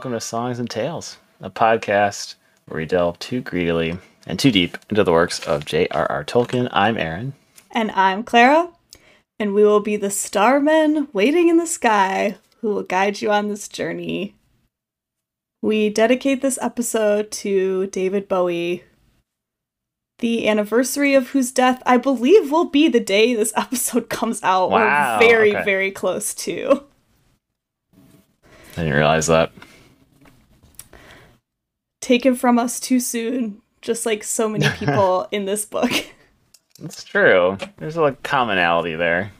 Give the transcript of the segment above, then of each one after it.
Welcome to Songs and Tales, a podcast where we delve too greedily and too deep into the works of J.R.R. Tolkien. I'm Aaron. And I'm Clara, and we will be the starmen waiting in the sky who will guide you on this journey. We dedicate this episode to David Bowie, the anniversary of whose death I believe will be the day this episode comes out. Wow, We're very, okay. very close to. I didn't realize that. Taken from us too soon, just like so many people in this book. It's true. There's a like, commonality there.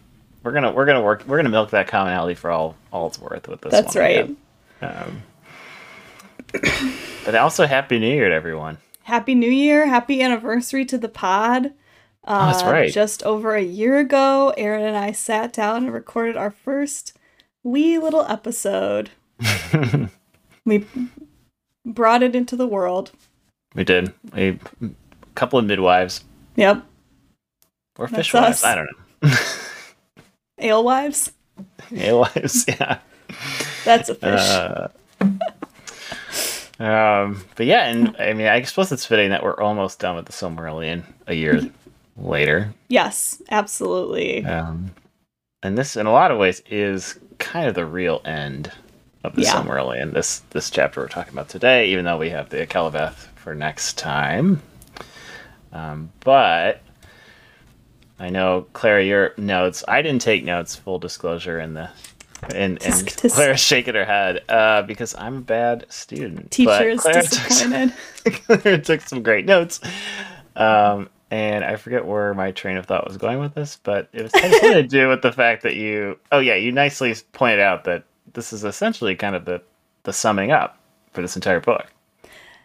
We're gonna we're gonna work we're gonna milk that commonality for all all it's worth with this. That's one, right. Um, but also, Happy New Year to everyone. Happy New Year, happy anniversary to the pod. Oh, that's Uh, right. Just over a year ago, Aaron and I sat down and recorded our first wee little episode. we brought it into the world. We did a couple of midwives Yep. or fishwives. I don't know. Alewives. Alewives, yeah. That's a fish. Uh, um, but yeah, and I mean, I suppose it's fitting that we're almost done with the Silmarillion a year later. yes, absolutely. Um, and this, in a lot of ways, is kind of the real end of the Yeah. Silmarillion. This this chapter we're talking about today, even though we have the Akallabêth for next time. Um, but I know, Clara, your notes. I didn't take notes. Full disclosure, in the and, and Tisk. Clara's shaking her head uh, because I'm a bad student. Teacher is Clara took some- disappointed. Claire took some great notes. Um, and I forget where my train of thought was going with this, but it was something to do with the fact that you, oh yeah, you nicely pointed out that this is essentially kind of the the summing up for this entire book.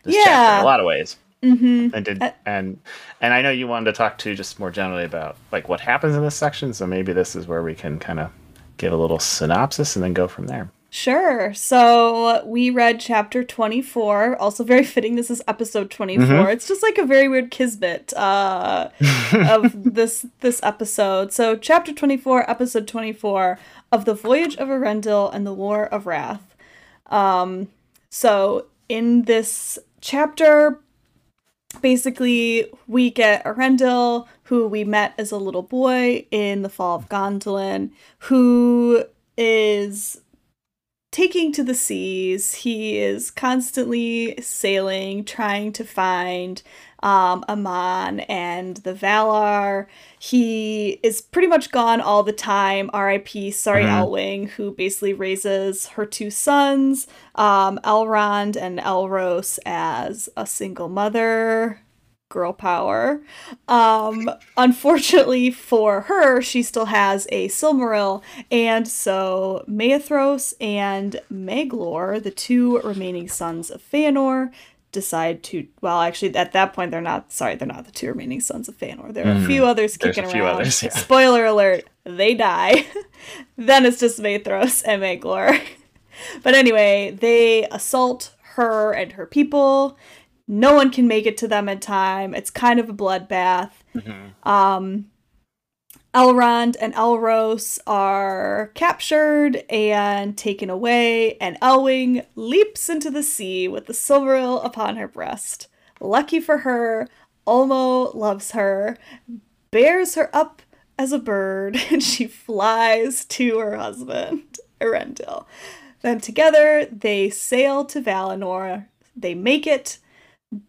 This chapter, Yeah. in a lot of ways. hmm And did Uh, and and I know you wanted to talk to just more generally about like what happens in this section, so maybe this is where we can kind of give a little synopsis and then go from there. Sure. So we read chapter 24. Also very fitting. This is episode 24. Mhm. It's just like a very weird kismet uh, of this this episode. So chapter 24, episode 24 of the Voyage of Eärendil and the War of Wrath. Um, so in this chapter, basically we get Eärendil, who we met as a little boy in the Fall of Gondolin, who is taking to the seas. He is constantly sailing, trying to find um, Aman and the Valar. He is pretty much gone all the time. R.I.P. Sorry, Mhm. Elwing, who basically raises her two sons, um, Elrond and Elros, as a single mother. Girl power. Um, unfortunately for her, she still has a Silmaril, and so Maedhros and Maglor, the two remaining sons of Feanor, decide to. Well, actually, at that point, they're not. Sorry, they're not the two remaining sons of Feanor. There are a Mhm. few others kicking few around. others, yeah. Spoiler alert: they die. then it's just Maedhros and Maglor. but anyway, they assault her and her people. No one can make it to them in time. It's kind of a bloodbath. Um, Elrond and Elros are captured and taken away, and Elwing leaps into the sea with the Silmaril upon her breast. Lucky for her, Ulmo loves her, bears her up as a bird, and she flies to her husband, Eärendil. Then together they sail to Valinor. They make it.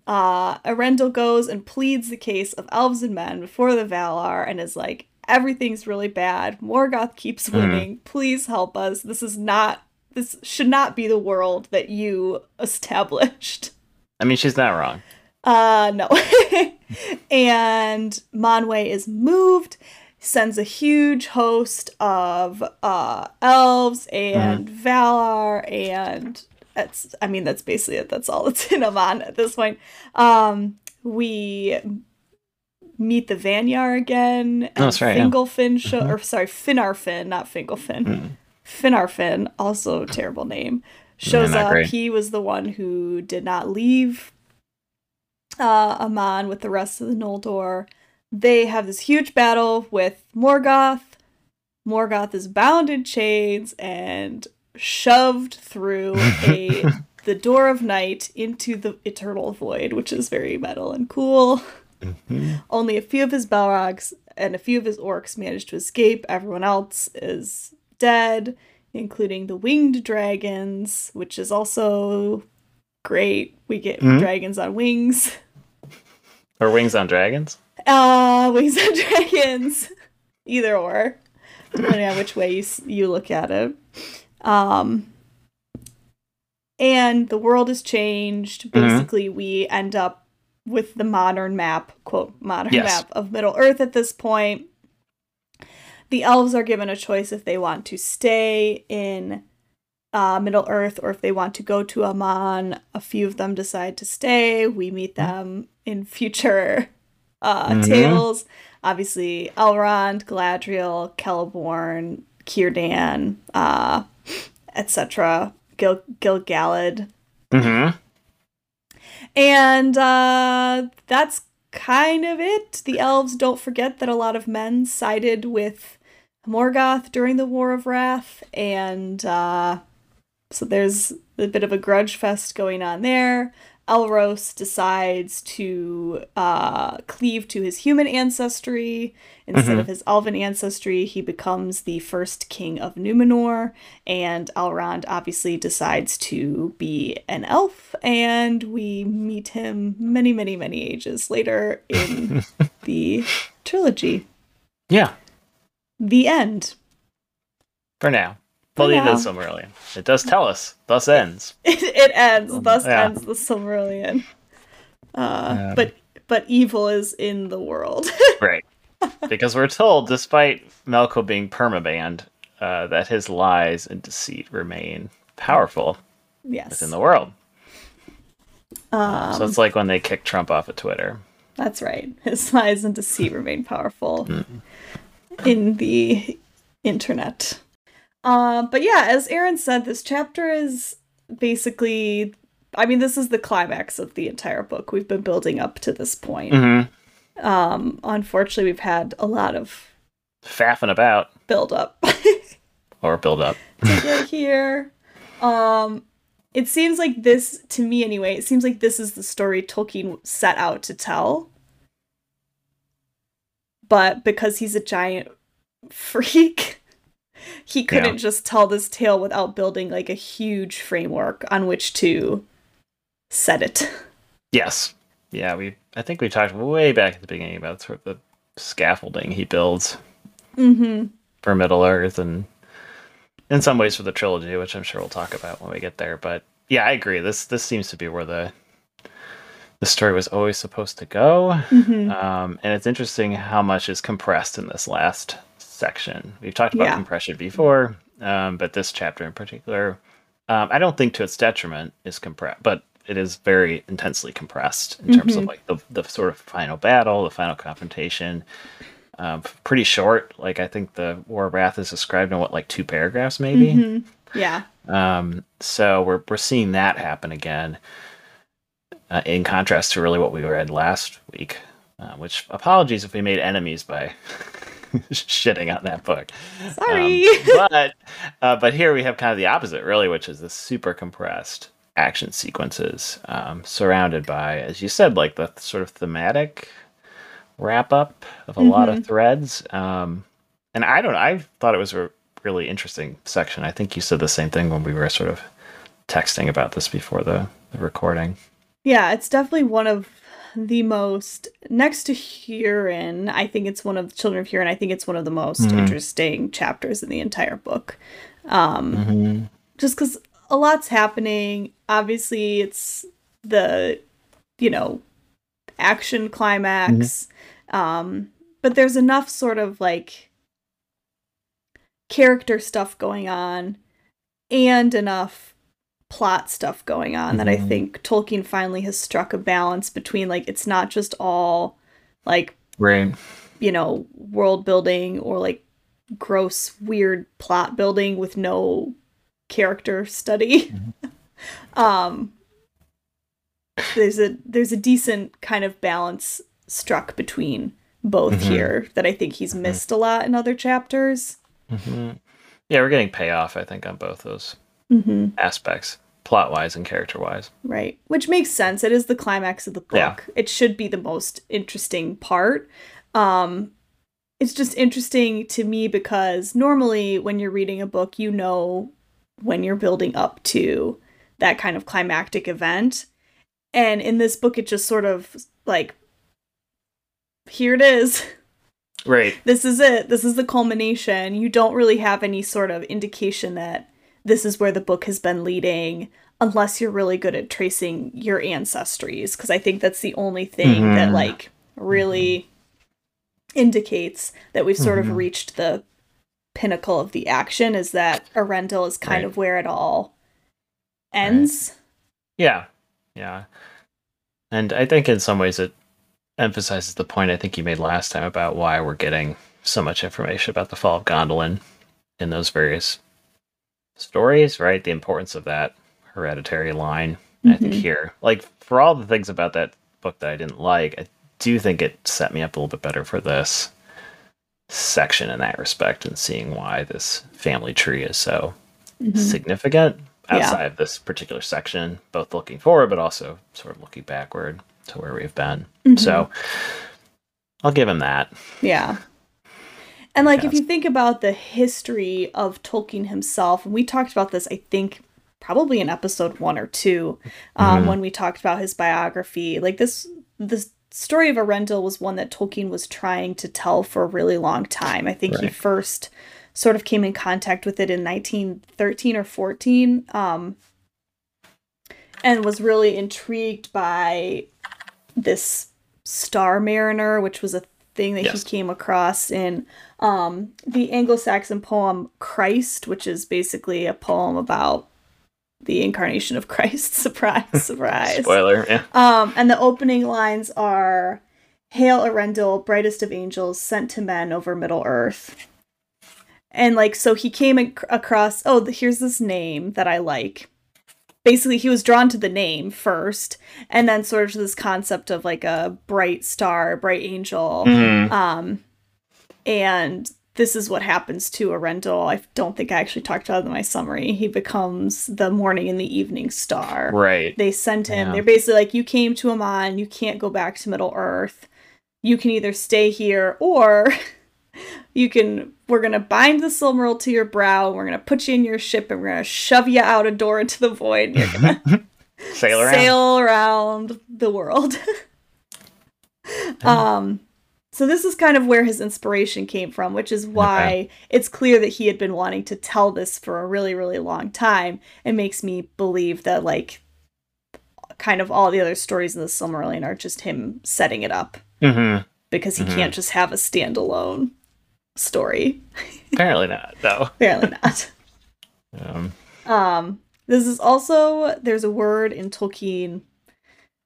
Uh, Eärendil goes and pleads the case of elves and men before the Valar and is like, everything's really bad. Morgoth keeps winning. Please help us. This is not. This should not be the world that you established. I mean, she's not wrong. Uh, no. and Manwë is moved, sends a huge host of uh elves and Valar and that's I mean that's basically it. That's all that's in Aman at this point. Um we meet the Vanyar again and Oh, that's right, yeah. Fingolfin show or sorry, Finarfin, not Fingolfin. Mm. Finarfin, also a terrible name, shows not up. great. He was the one who did not leave uh, Aman with the rest of the Noldor. They have this huge battle with Morgoth. Morgoth is bound in chains, and shoved through a the door of night into the eternal void, which is very metal and cool. Mm-hmm. Only a few of his Balrogs and a few of his orcs managed to escape. Everyone else is dead, including the winged dragons, which is also great. We get mm-hmm. dragons on wings. Or wings on dragons? Uh, wings on dragons. Either or, depending on which way you, you look at it. Um, and the world has changed. Mm-hmm. Basically, mm-hmm. we end up with the modern map, quote, modern yes. map of Middle Earth at this point. The elves are given a choice if they want to stay in uh, Middle Earth or if they want to go to Aman. A few of them decide to stay. We meet mm-hmm. them in future uh, mm-hmm. tales. Obviously, Elrond, Galadriel, Celeborn, Círdan, uh, etc. Gil Gil-galad. Mm-hmm. And uh, that's kind of it. The elves don't forget that a lot of men sided with Morgoth during the War of Wrath, and uh, so there's a bit of a grudge fest going on there. Elros decides to uh, cleave to his human ancestry instead mm-hmm. of his elven ancestry. He becomes the first king of Numenor, and Elrond obviously decides to be an elf, and we meet him many, many, many ages later in the trilogy. Yeah. The end. For now. Well, it is Silmarillion. It does tell us. Thus ends. it, it ends. Um, thus yeah. ends the Silmarillion. Uh, but but evil is in the world. right. Because we're told, despite Melko being permabanned, uh, that his lies and deceit remain powerful. Yes. Within the world. Um, so it's like when they kick Trump off of Twitter. That's right. His lies and deceit remain powerful mm. in the internet. Uh, but yeah, as Aaron said, this chapter is basically. I mean, this is the climax of the entire book. We've been building up to this point. Mm-hmm. Um, unfortunately, we've had a lot of faffing about build up or build up to get here. Um, it seems like this to me anyway. It seems like this is the story Tolkien set out to tell, but because he's a giant freak he couldn't yeah. just tell this tale without building like a huge framework on which to set it. Yes. Yeah, we I think we talked way back at the beginning about sort of the scaffolding he builds mm-hmm. for Middle Earth and in some ways for the trilogy, which I'm sure we'll talk about when we get there. But yeah, I agree. This this seems to be where the the story was always supposed to go. Mm-hmm. Um, and it's interesting how much is compressed in this last section. We've talked about yeah. compression before, um, but this chapter in particular, um, I don't think to its detriment is compressed, but it is very intensely compressed in terms mm-hmm. of like the, the sort of final battle, the final confrontation. Um, pretty short. Like I think the War of Wrath is described in what like two paragraphs, maybe. Mm-hmm. Yeah. Um, so we're we're seeing that happen again. Uh, in contrast to really what we read last week, uh, which apologies if we made enemies by shitting on that book. Sorry, um, but uh, but here we have kind of the opposite, really, which is the super compressed action sequences, um, surrounded by, as you said, like the sort of thematic wrap up of a mm-hmm. lot of mm-hmm. threads. Um, and I don't, I thought it was a really interesting section. I think you said the same thing when we were sort of texting about this before the, the recording. Yeah, it's definitely one of the most next to Hurin. I think it's one of the Children of Hurin. I think it's one of the most mm-hmm. interesting chapters in the entire book. Um, mm-hmm. Just because a lot's happening. Obviously, it's the you know action climax, mm-hmm. um, but there's enough sort of like character stuff going on and enough plot stuff going on mm-hmm. that I mm-hmm. think Tolkien finally has struck a balance between like it's not just all like right you know world building or like gross weird plot building with no character study mm-hmm. um there's a there's a decent kind of balance struck between both mm-hmm. here that I think he's mm-hmm. missed a lot in other chapters mm-hmm. yeah we're getting payoff I think on both those Mm-hmm. aspects, plot wise and character wise. Right. Which makes sense. It is the climax of the book. Yeah. It should be the most interesting part. Um it's just interesting to me because normally when you're reading a book, you know when you're building up to that kind of climactic event. And in this book it just sort of like here it is. Right. This is it. This is the culmination. You don't really have any sort of indication that this is where the book has been leading unless you're really good at tracing your ancestries because I think that's the only thing that Mhm. like really indicates that we've sort Mhm. of reached the pinnacle of the action is that Eärendil is kind Right. of where it all ends. Yeah. Yeah. And I think in some ways it emphasizes the point I think you made last time about why we're getting so much information about the fall of Gondolin in those various stories, right? The importance of that hereditary line. And I think Mhm. here, like for all the things about that book that I didn't like, I do think it set me up a little bit better for this section in that respect and seeing why this family tree is so Mhm. significant Yeah. outside of this particular section, both looking forward but also sort of looking backward to where we've been. Mhm. So I'll give him that. Yeah. And like if you think about the history of Tolkien himself, and we talked about this, I think probably in episode one or two, um, Mhm. when we talked about his biography. Like this, the story of Eärendil was one that Tolkien was trying to tell for a really long time. I think he first sort of came in contact with it in 1913 or 14, um, and was really intrigued by this Star Mariner, which was a thing that Yes. he came across in um, the Anglo-Saxon poem Christ, which is basically a poem about the incarnation of Christ. surprise, surprise. Spoiler. Yeah. Um, and the opening lines are Hail Eärendil, brightest of angels, sent to men over Middle Earth. And like, so he came ac- across, oh, here's this name that I like. Basically, he was drawn to the name first, and then sort of to this concept of like a bright star, bright angel. Mhm. Um, and this is what happens to Eärendil. I don't think I actually talked about it in my summary. He becomes the morning and the evening star Right. they sent him Yeah. they're basically like you came to Aman you can't go back to Middle Earth you can either stay here or you can we're gonna bind the Silmaril to your brow and we're gonna put you in your ship and we're gonna shove you out a door into the void. And you're gonna Sail around. sail around the world. Um so this is kind of where his inspiration came from which is why it's clear that he had been wanting to tell this for a really really long time. It makes me believe that like kind of all the other stories in the Silmarillion are just him setting it up. Hmm because he Mhm. can't just have a standalone story Apparently not, though. apparently not Um, Um, this is also there's a word in Tolkien.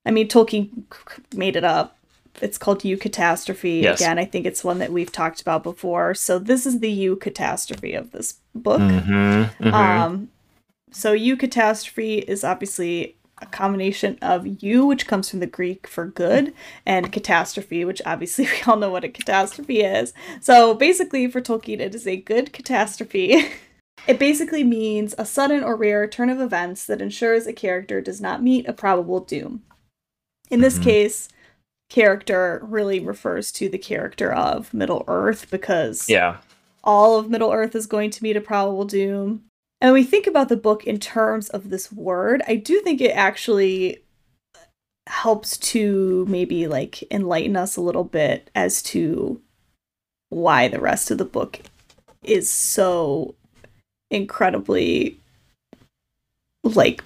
I mean, Tolkien made it up. It's called eucatastrophe. Yes. Again, I think it's one that we've talked about before. So this is the eucatastrophe of this book. mhm, mhm. Um, so eucatastrophe is obviously a combination of you, which comes from the Greek for good, and catastrophe, which obviously we all know what a catastrophe is. So basically, for Tolkien, it is a good catastrophe. it basically means a sudden or rare turn of events that ensures a character does not meet a probable doom. In this Mhm. case, character really refers to the character of Middle Earth because yeah. all of Middle Earth is going to meet a probable doom. And when we think about the book in terms of this word, I do think it actually helps to maybe like enlighten us a little bit as to why the rest of the book is so incredibly like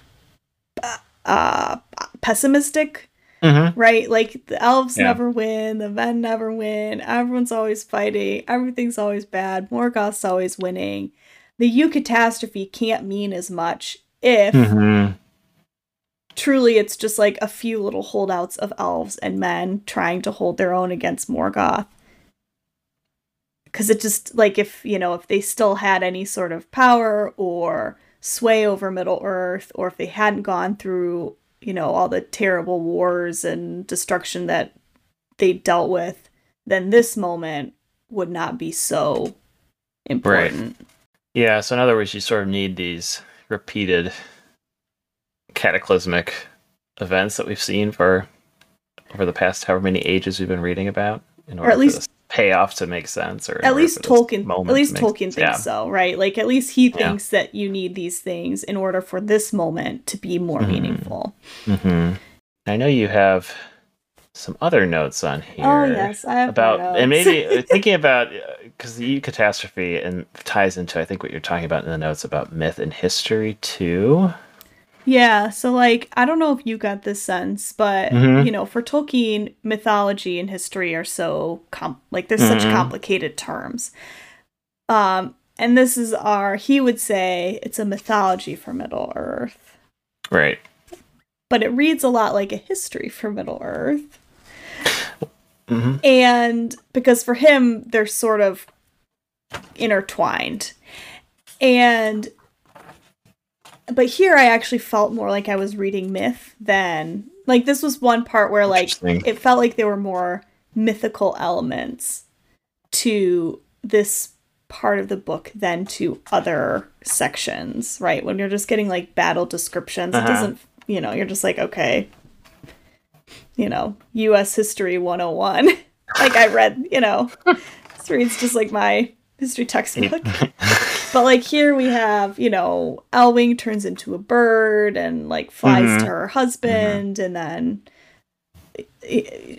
uh pessimistic hmm right? Like the elves Yeah. never win, the men never win, everyone's always fighting, everything's always bad, Morgoth's always winning. The eucatastrophe can't mean as much if hmm truly it's just like a few little holdouts of elves and men trying to hold their own against Morgoth. Because it just, like, if, you know, if they still had any sort of power or sway over Middle Earth, or if they hadn't gone through, you know, all the terrible wars and destruction that they dealt with, then this moment would not be so important. Yeah, so in other words, you sort of need these repeated cataclysmic events that we've seen for over the past however many ages we've been reading about in order at least- for this payoff to make sense or at least Tolkien at least to Tolkien sense. thinks yeah. so, right? Like at least he Yeah. thinks that you need these things in order for this moment to be more Mhm. meaningful. hmm I know you have some other notes on here. Oh yes, I have about and maybe uh, thinking about because the catastrophe and ties into I think what you're talking about in the notes about myth and history too. Yeah, so like I don't know if you got this sense, but Mhm. you know, for Tolkien, mythology and history are so com- like they're such Mhm. complicated terms. Um and this is our he would say it's a mythology for Middle Earth, Right. but it reads a lot like a history for Middle Earth. Hmm And because for him they're sort of intertwined. And but here I actually felt more like I was reading myth than like this was one part where like it felt like there were more mythical elements to this part of the book than to other sections, right? When you're just getting like battle descriptions, Uh-huh. it doesn't, you know, you're just like, okay, you know, US history 101. like I read, you know, this reads just like my history textbook. But like here we have, you know, Elwing turns into a bird and like flies Mhm. to her husband, and then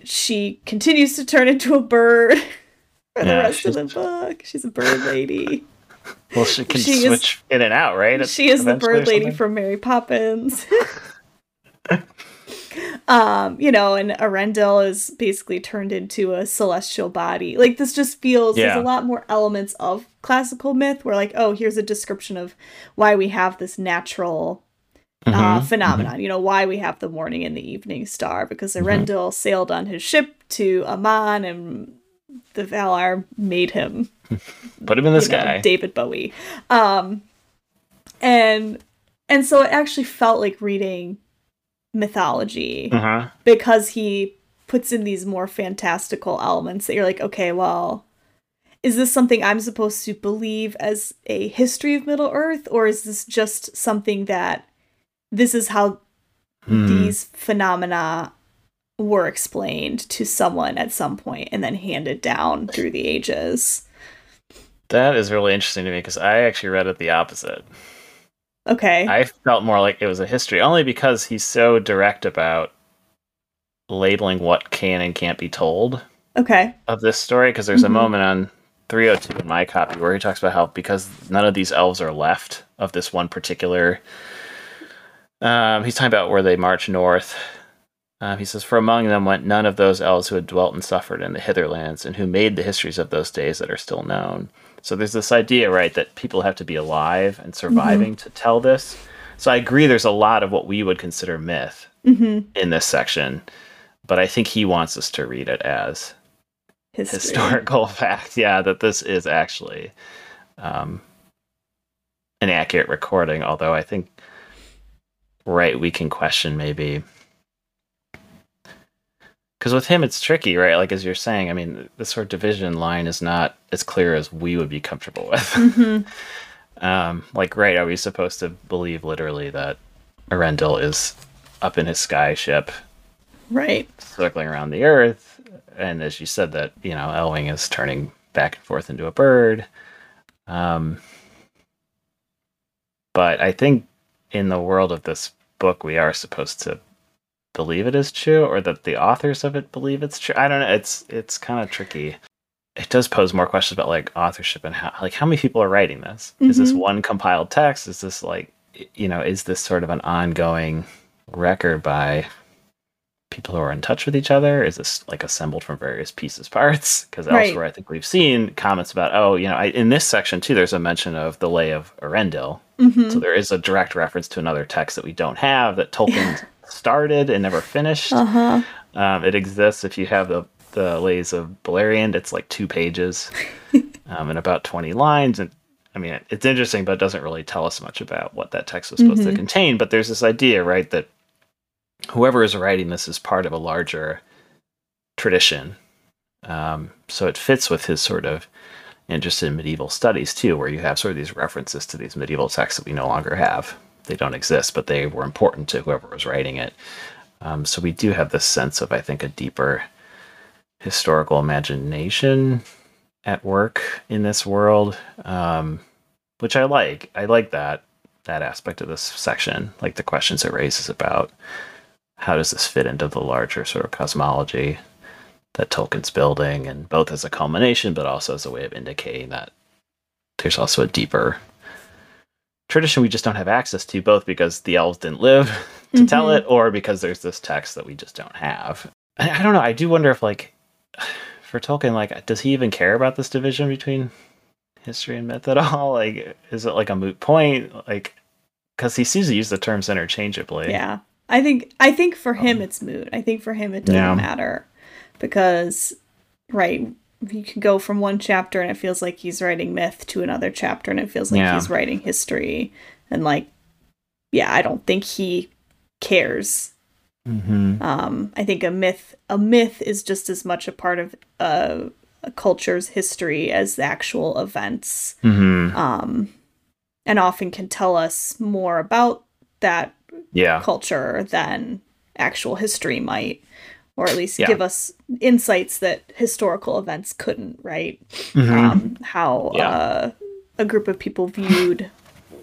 she continues to turn into a bird for the Yeah, rest of the book. She's a bird lady. Well, she can She is- switch in and out, right? she is the bird lady from Mary Poppins. Um, you know, and Eärendil is basically turned into a celestial body. Like this just feels there's a lot more elements of classical myth where like, oh, here's a description of why we have this natural uh, Mhm. phenomenon. You know, why we have the morning and the evening star because Mhm. Sailed on his ship to Aman and the Valar made him Put him in the you know, sky. David Bowie. Um and and so it actually felt like reading mythology uh-huh. because he puts in these more fantastical elements that you're like, okay, well, is this something I'm supposed to believe as a history of Middle Earth, or is this just something that this is how Hmm. these phenomena were explained to someone at some point and then handed down through the ages? That is really interesting to me because I actually read it the opposite. Okay. I felt more like it was a history, only because he's so direct about labeling what can and can't be told okay. of this story. Because there's Mhm. a moment on 302 in my copy where he talks about how because none of these elves are left of this one particular. Um, he's talking about where they march north. Um, he says, For among them went none of those elves who had dwelt and suffered in the hitherlands, and who made the histories of those days that are still known. So there's this idea, right, that people have to be alive and surviving to tell this. So I agree there's a lot of what we would consider myth hmm in this section, but I think he wants us to read it as History. historical fact. Yeah, that this is actually um, an accurate recording, although I think, right, we can question maybe. Because with him, it's tricky, right? Like, as you're saying, I mean, this sort of division line is not as clear as we would be comfortable with. hmm Um, like, right, are we supposed to believe literally that Eärendil is up in his sky ship Right. circling around the earth? And as you said, that, you know, Elwing is turning back and forth into a bird. Um, but I think in the world of this book, we are supposed to believe it is true or that the authors of it believe it's true. I don't know. It's, it's kind of tricky. It does pose more questions about like authorship and how, like, how many people are writing this? Is this Mhm. one compiled text? Is this like, you know, is this sort of an ongoing record by people who are in touch with each other? Is this like assembled from various pieces, parts? Because Right. elsewhere, I think we've seen comments about, oh, you know, I, in this section too, there's a mention of the Lay of Eärendil. hmm So there is a direct reference to another text that we don't have that Tolkien started and never finished. Uh huh. Um, it exists if you have the the Lays of Beleriand. It's like two pages um, and about twenty lines. And I mean, it's interesting, but it doesn't really tell us much about what that text was supposed to Mhm. contain. But there's this idea, right, that whoever is writing this is part of a larger tradition. Um, so it fits with his sort of interest in medieval studies too, where you have sort of these references to these medieval texts that we no longer have. They don't exist, but they were important to whoever was writing it. Um, so we do have this sense of, I think, a deeper historical imagination at work in this world, um, which I like. I like that that aspect of this section, like the questions it raises about how does this fit into the larger sort of cosmology that Tolkien's building, and both as a culmination, but also as a way of indicating that there's also a deeper tradition we just don't have access to, both because the elves didn't live to mm-hmm. tell it, or because there's this text that we just don't have. I don't know. I do wonder if, like, for Tolkien, like, does he even care about this division between history and myth at all? Like, is it like a moot point? Like, because he seems to use the terms interchangeably. Yeah, I think I think for him um, it's moot. I think for him it doesn't yeah. matter because, right, you can go from one chapter and it feels like he's writing myth to another chapter and it feels like yeah. he's writing history and like yeah i don't think he cares mm-hmm. um i think a myth a myth is just as much a part of a, a culture's history as the actual events mm-hmm. um and often can tell us more about that yeah. culture than actual history might or at least yeah. give us insights that historical events couldn't, right? Mm-hmm. Um, how yeah. uh, a group of people viewed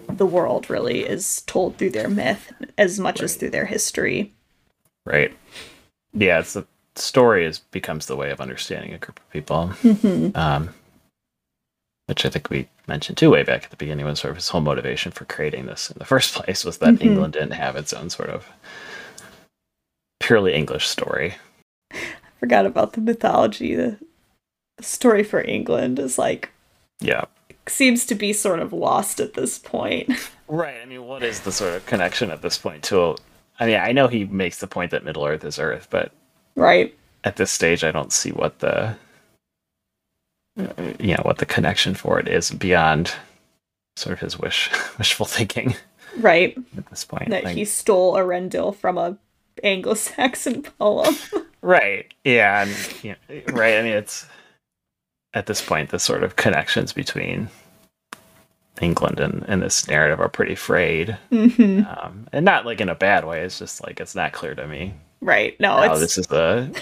the world really is told through their myth as much right. as through their history. Right. Yeah, it's the story is becomes the way of understanding a group of people. Mm-hmm. Um, which I think we mentioned too way back at the beginning when sort of his whole motivation for creating this in the first place was that mm-hmm. England didn't have its own sort of purely English story. I forgot about the mythology. The, story for England is like yeah seems to be sort of lost at this point. Right. I mean, what is the sort of connection at this point to? I mean, I know he makes the point that Middle Earth is Earth, but right at this stage, I don't see what the uh, you know what the connection for it is beyond sort of his wish wishful thinking. Right. At this point, that like, he stole Eärendil from a Anglo-Saxon poem. right. Yeah. And, you know, right. I mean, it's at this point the sort of connections between England and, and this narrative are pretty frayed, mm-hmm. um, and not like in a bad way. It's just like it's not clear to me. Right. No. How this is the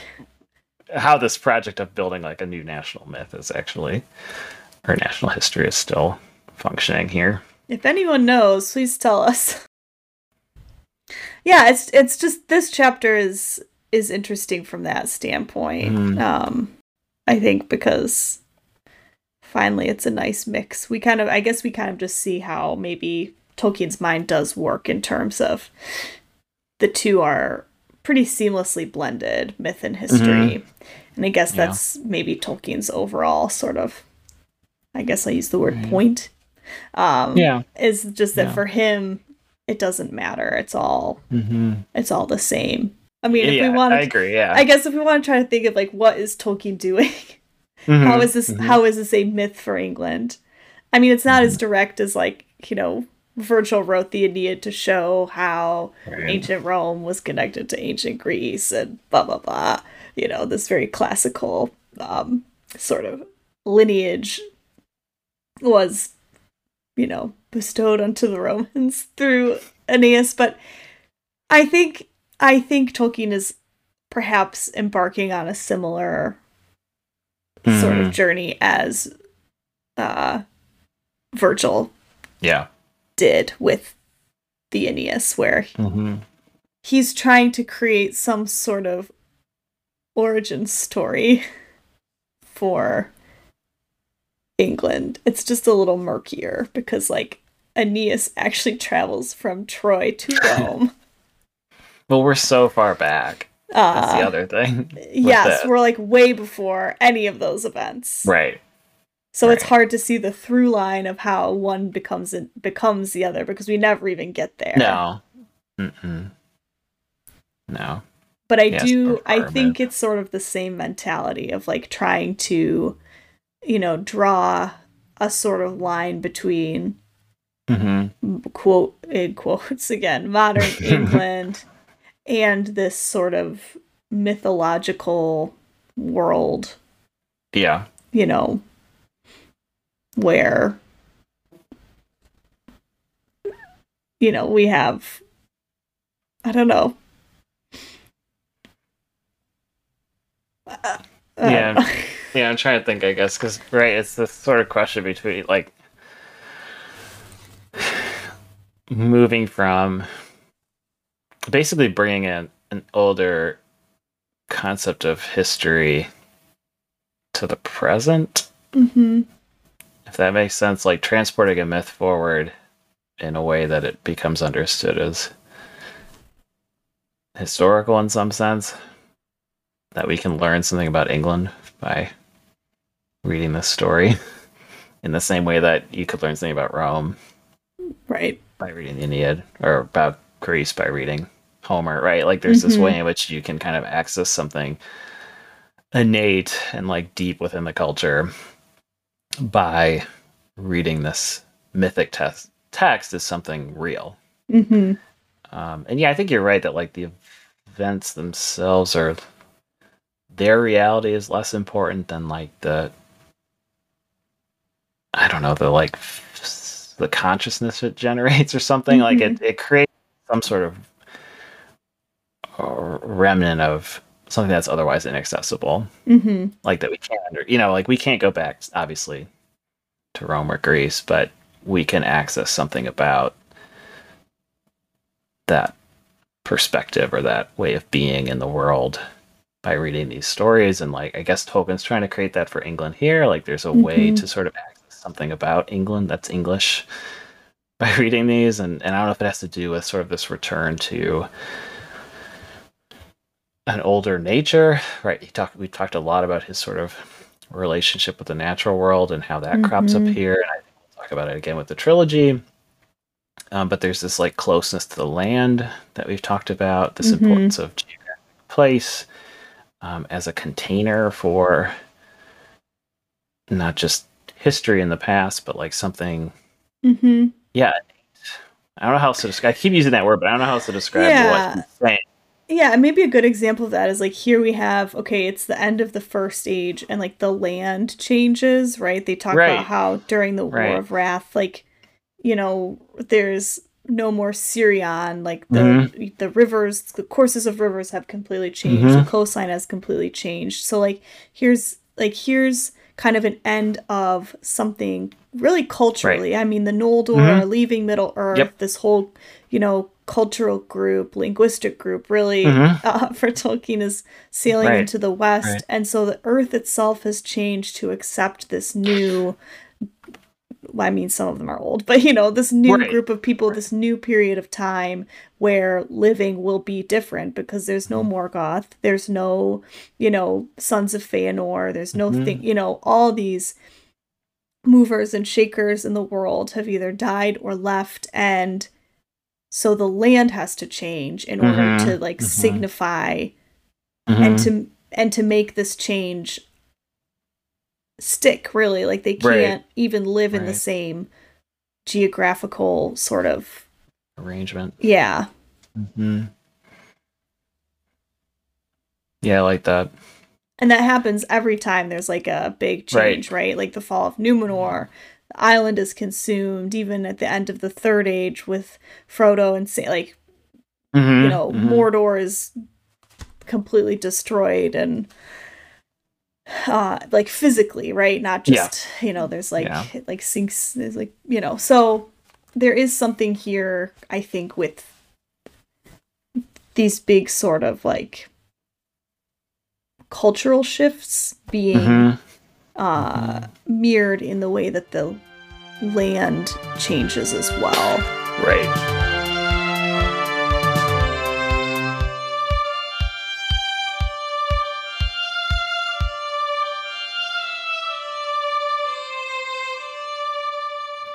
how this project of building like a new national myth is actually or national history is still functioning here. If anyone knows, please tell us yeah, it's it's just this chapter is is interesting from that standpoint. Mm. Um, I think because finally it's a nice mix. We kind of, I guess, we kind of just see how maybe Tolkien's mind does work in terms of the two are pretty seamlessly blended, myth and history. Mm-hmm. And I guess yeah. that's maybe Tolkien's overall sort of, I guess I use the word point. Um, yeah. Is just that yeah. for him, it doesn't matter. It's all mm-hmm. it's all the same. I mean, if we want, to. I agree. Yeah, I guess if we want to try to think of like what is Tolkien doing, mm-hmm. how is this? Mm-hmm. How is this a myth for England? I mean, it's not as mm-hmm. direct as like you know Virgil wrote the Aeneid to show how right. ancient Rome was connected to ancient Greece and blah blah blah. You know, this very classical um, sort of lineage was, you know, bestowed onto the Romans through Aeneas, but I think I think Tolkien is perhaps embarking on a similar mm. sort of mm-hmm. journey as uh Virgil yeah did with the Aeneas where mm-hmm. he's trying to create some sort of origin story for England. It's just a little murkier because like Aeneas actually travels from Troy to Rome. well, we're so far back. Uh, That's the other thing. Yes, we're like way before any of those events. Right. So right. it's hard to see the through line of how one becomes becomes the other because we never even get there. No. Mm-mm. No. But I yes, do I think it's sort of the same mentality of like trying to you know draw a sort of line between mm-hmm. quote in quotes again modern England and this sort of mythological world. Yeah. You know, where you know, we have I don't know. Uh, yeah. yeah, I'm trying to think, I guess, because, right, it's this sort of question between, like, moving from basically bringing in an older concept of history to the present. Mm-hmm. If that makes sense, like transporting a myth forward in a way that it becomes understood as historical in some sense. That we can learn something about England by reading this story in the same way that you could learn something about Rome. Right. By reading the Aeneid or about Greece by reading Homer, right? Like there's mm-hmm. this way in which you can kind of access something innate and like deep within the culture by reading this mythic te- text as something real. Mm-hmm. Um, and yeah, I think you're right that like the events themselves are their reality is less important than like the I don't know the like f- the consciousness it generates or something mm-hmm. like it mm-hmm. it creates some sort of remnant of something that's otherwise inaccessible mm-hmm. like that we can't under you know like we can't go back obviously to Rome or Greece but we can access something about that perspective or that way of being in the world by reading these stories and like i guess tolkien's trying to create that for england here like there's a mm-hmm. way to sort of access something about england that's english by reading these and, and i don't know if it has to do with sort of this return to an older nature right he talked we talked a lot about his sort of relationship with the natural world and how that mm-hmm. crops up mm-hmm. here and i think we'll talk about it again with the trilogy um, but there's this like closeness to the land that we've talked about, this mm-hmm. importance of geographic place um, as a container for not just history in the past, but like something. Mm-hmm. Yeah, I don't know how else to describe. I keep using that word, but I don't know how else to describe yeah. what saying. Yeah, maybe a good example of that is like here we have okay, it's the end of the first age, and like the land changes, right? They talk right. about how during the War of Wrath, like you know, there's no more Sirion. Like the mm-hmm. the rivers, the courses of rivers have completely changed. Mm-hmm. The coastline has completely changed. So like here's like here's kind of an end of something really culturally. Right. I mean, the Noldor mm-hmm. are leaving Middle Earth. Yep. This whole you know cultural group, linguistic group, really mm-hmm. uh, for Tolkien is sailing right. into the west, right. and so the Earth itself has changed to accept this new well, I mean, some of them are old, but you know, this new right. group of people, right. this new period of time where living will be different because there's no mm-hmm. Morgoth, there's no, you know, Sons of Feanor, there's no mm-hmm. thing, you know, all these movers and shakers in the world have either died or left, and so the land has to change in order mm-hmm. to like mm-hmm. signify and mm-hmm. to and to make this change stick really like they can't right. even live in the same geographical sort of arrangement yeah mm-hmm. yeah I like that and that happens every time there's like a big change right, right? like the fall of numenor the island is consumed even at the end of the third age with frodo and say like mm-hmm. you know mm-hmm. mordor is completely destroyed and uh like physically right not just yeah. you know there's like yeah. like sinks there's like you know so there is something here i think with these big sort of like cultural shifts being mm-hmm. uh mm-hmm. mirrored in the way that the land changes as well right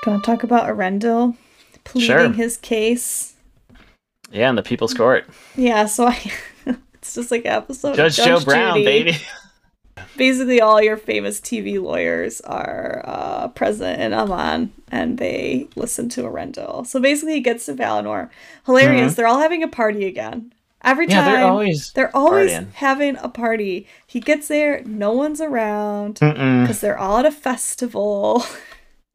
Do you want to talk about Eärendil pleading sure. his case? Yeah, and the People's Court. Yeah, so I, it's just like episode Judge, Judge Joe Brown, baby. Basically, all your famous TV lawyers are uh, present in Aman, and they listen to Eärendil. So basically, he gets to Valinor. Hilarious. Mm-hmm. They're all having a party again. Every time, yeah, they're always they're always partying. having a party. He gets there, no one's around because they're all at a festival.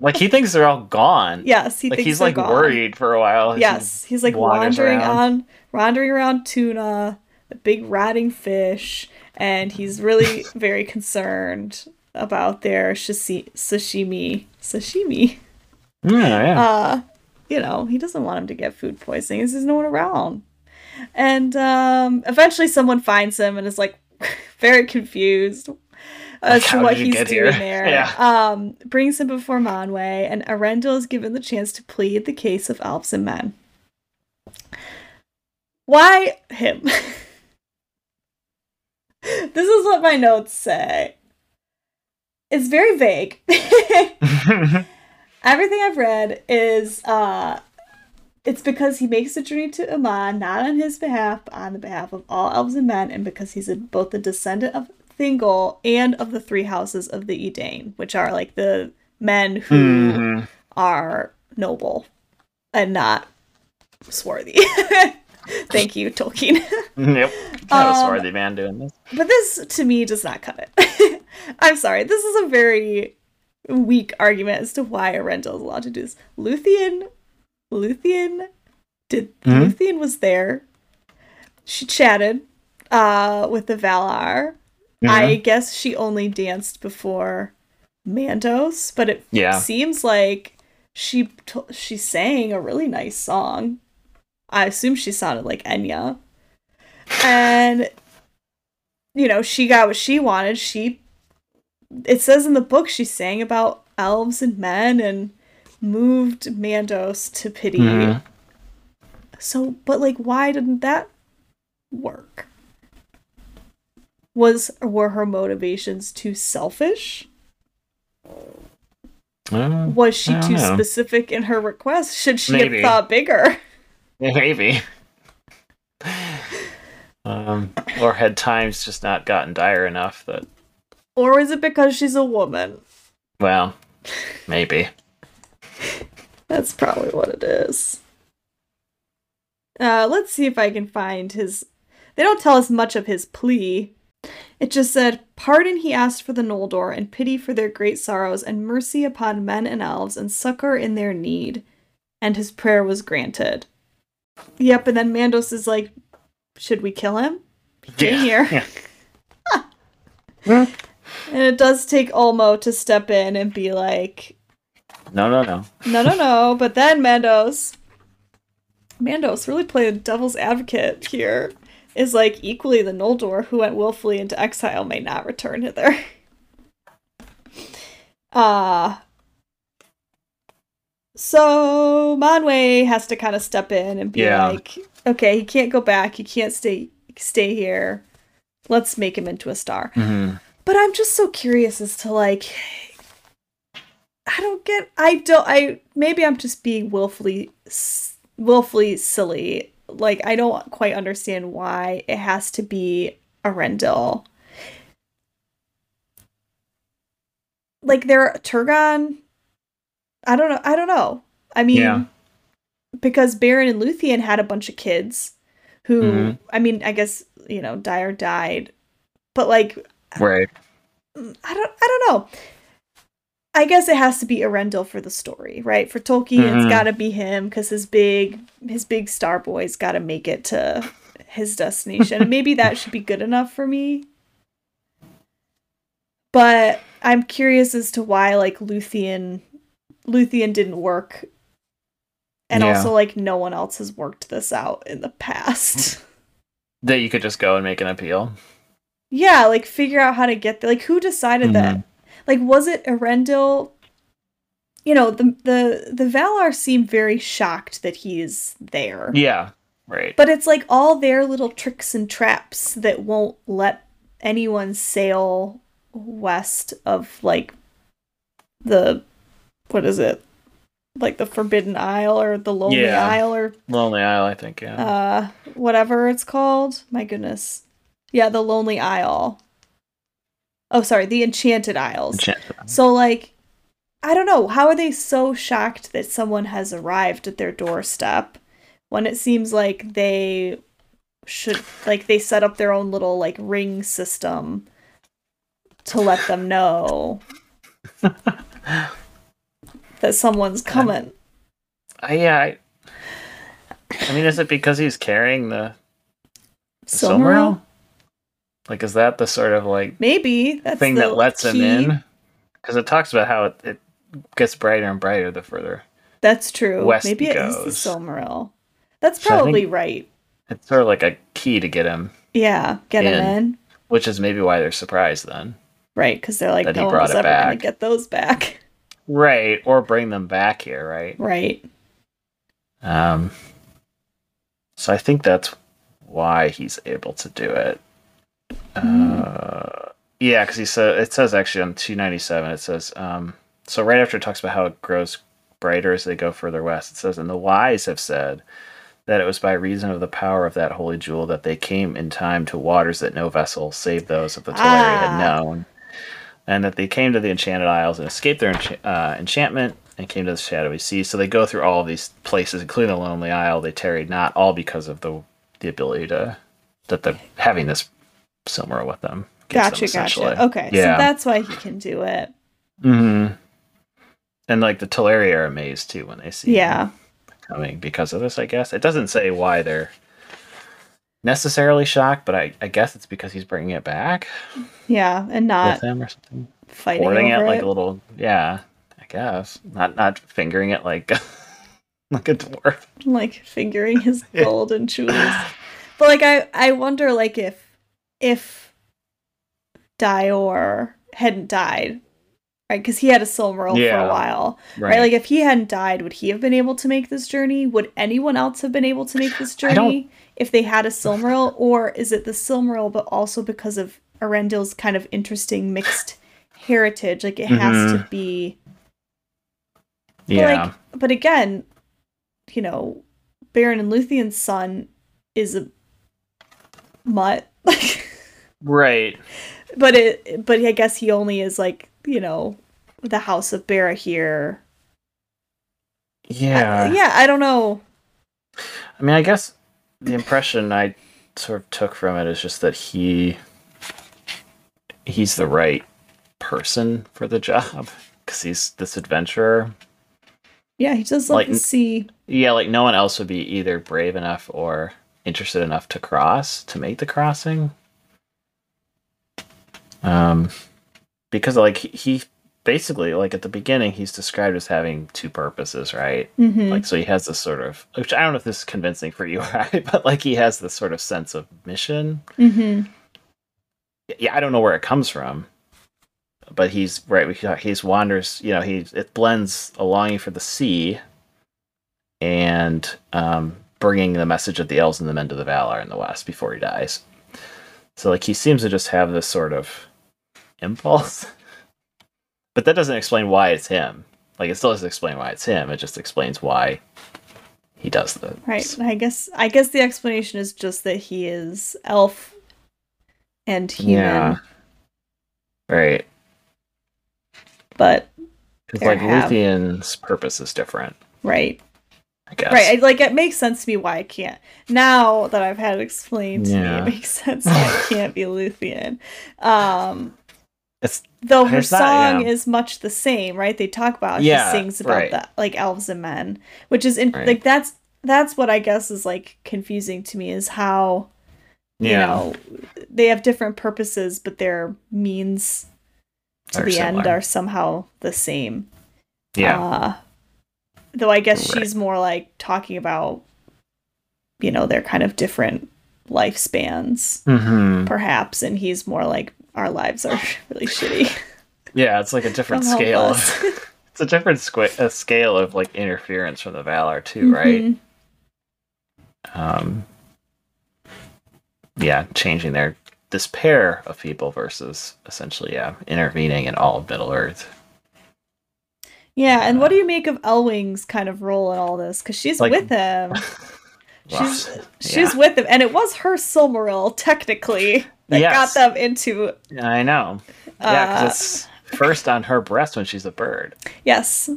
Like he thinks they're all gone. Yes, he like he's like gone. worried for a while. Yes, he's like wandering around. on, wandering around tuna, a big rotting fish, and he's really very concerned about their shashi- sashimi. Sashimi. Yeah, yeah. Uh, you know, he doesn't want him to get food poisoning. There's no one around. And um, eventually, someone finds him and is like very confused as to what he's doing here? there. Yeah. Um, brings him before Manwë, and Eärendil is given the chance to plead the case of elves and men. Why him? this is what my notes say. It's very vague. Everything I've read is uh it's because he makes the journey to Aman not on his behalf, but on the behalf of all elves and men, and because he's a, both a descendant of Thingol and of the three houses of the Edain, which are like the men who Mhm. are noble and not swarthy. Thank you, Tolkien. Yep. Not a Um, swarthy man doing this. But this, to me, does not cut it. I'm sorry. This is a very weak argument as to why Eärendil is allowed to do this. Luthien, Luthien, did Mhm. Luthien was there. She chatted uh, with the Valar. I Mhm. guess she only danced before Mandos, but it Yeah. seems like she t- she sang a really nice song. I assume she sounded like Enya. And you know, she got what she wanted. She it says in the book she sang about elves and men and moved Mandos to pity. Mhm. So, but like why didn't that work? Was were her motivations too selfish? Uh, Was she too know. specific in her request? Should she Maybe. have thought bigger? maybe. Um, or had times just not gotten dire enough that, Or is it because she's a woman? well, maybe. That's probably what it is. Uh, let's see if I can find his. They don't tell us much of his plea. It just said, Pardon he asked for the Noldor, and pity for their great sorrows, and mercy upon men and elves, and succor in their need. And his prayer was granted. Yep, and then Mandos is like, Should we kill him? Get Yeah. here. Yeah. And it does take Ulmo to step in and be like, No, no, no. No, no, no. But then Mandos, Mandos really played devil's advocate here. Is like equally the Noldor who went willfully into exile may not return hither. Uh so Manwë has to kind of step in and be Yeah. like, okay, he can't go back. He can't stay stay here. Let's make him into a star. hmm But I'm just so curious as to like I don't get I don't I maybe I'm just being willfully willfully silly. Like I don't quite understand why it has to be a Eärendil. Like they're Turgon I don't know. I don't know. I mean Yeah. because Beren and Luthien had a bunch of kids who Mhm. I mean, I guess, you know, Dior died. But like Right. I don't I don't know. I guess it has to be Eärendil for the story, right? For Tolkien, it's Mhm. got to be him because his big his big star boy's got to make it to his destination. And Maybe that should be good enough for me. But I'm curious as to why like Luthien Luthien didn't work. And Yeah. also like no one else has worked this out in the past. That you could just go and make an appeal. yeah, like figure out how to get there. Like who decided that? Like was it Eärendil? You know, the the the Valar seem very shocked that he's there. Yeah. Right. But it's like all their little tricks and traps that won't let anyone sail west of like the what is it? Like the Forbidden Isle or the Lonely Yeah. Isle or Lonely Isle, I think. Yeah. uh whatever it's called. My goodness. Yeah, the Lonely Isle. Oh, sorry, the Enchanted Isles. Enchanted. So like I don't know, how are they so shocked that someone has arrived at their doorstep when it seems like they should like they set up their own little like ring system to let them know. that someone's coming. I, yeah, I, I mean, is it because he's carrying the, the Silmaril? Like, is that the sort of like Maybe that's thing that lets him in? Because it talks about how it, it gets brighter and brighter the further. That's true. West Maybe it is goes. the Silmaril. That's So probably right. It's sort of like a key to get him, Yeah, get him In. in. which is maybe why they're surprised then. Right, because they're like, no one brought was ever gonna get those back. Right, or bring them back here, right? Right. Um, so I think that's why he's able to do it. Uh, yeah, because he said it says actually on two ninety seven. It says um, so right after it talks about how it grows brighter as they go further west. It says, and the wise have said that it was by reason of the power of that holy jewel that they came in time to waters that no vessel save those of the Teleri Ah. had known, and that they came to the enchanted isles and escaped their encha- uh, enchantment and came to the shadowy sea. So they go through all of these places, including the Lonely Isle. They tarried not all because of the the ability to that the having this Silmaril with them. gives them, Gotcha, gotcha. Okay, Yeah. so that's why he can do it. Mm-hmm. And like the Teleri are amazed too when they see Yeah. him coming because of this. I guess it doesn't say why they're necessarily shocked, but I, I guess it's because he's bringing it back Yeah, and not with him or something. fighting Hoarding it over like a little, yeah. I guess not not fingering it like like a dwarf. like fingering his gold and jewels. But like I I wonder like if if Dior hadn't died, right? Because he had a Silmaril for Yeah. a while, right. Like if he hadn't died, would he have been able to make this journey? Would anyone else have been able to make this journey if they had a Silmaril, or is it the Silmaril, but also because of Eärendil's kind of interesting mixed heritage? Like it has to Mhm. be but, yeah. Like, but again, you know, Beren and Luthien's son is a mutt. Like, right. but it, but I guess he only is like, you know, the House of Barahir. Yeah. Uh, yeah, I don't know. I mean, I guess the impression I sort of took from it is just that he he's the right person for the job because he's this adventurer. Yeah, he does Like- to see. Yeah, like no one else would be either brave enough or interested enough to cross to make the crossing. Um, because like he, basically like at the beginning he's described as having two purposes, right? hmm Like so he has this sort of which I don't know if this is convincing for you, right? But like he has this sort of sense of mission. mm-hmm. Yeah, I don't know where it comes from. But he's right. He's wanders. You know, he it blends a longing for the sea, and um, bringing the message of the elves and the men to the Valar in the west before he dies. So like he seems to just have this sort of impulse, but that doesn't explain why it's him. Like it still doesn't explain why it's him. It just explains why he does the Right. I guess I guess the explanation is just that he is elf and human. Yeah. Right. But Because like have- Luthien's purpose is different, right. I guess. Right. I, like it makes sense to me why I can't. Now that I've had it explained to Yeah. me, it makes sense why I can't be Luthien. Um It's though her song yeah. is much the same, right? They talk about Yeah, she sings about right. the like elves and men, which is in, Right. like that's that's what I guess is like confusing to me is how you yeah. know they have different purposes, but their means to Are the end are somehow the same. yeah. Uh, though I guess Right. she's more like talking about, you know, their kind of different lifespans, hmm perhaps, and he's more like our lives are really shitty. Yeah, it's like a different help scale. It's a different squa- a scale of like interference from the Valar too, right? Mhm. Um, yeah, changing their this pair of people versus essentially, yeah, intervening in all of Middle Earth. Yeah, and what do you make of Elwing's kind of role in all this? Because she's Like- with him. She's Yeah. she's with him, and it was her Silmaril technically that Yes. got them into. I know. Yeah, Uh, because it's first on her breast when she's a bird, Yes,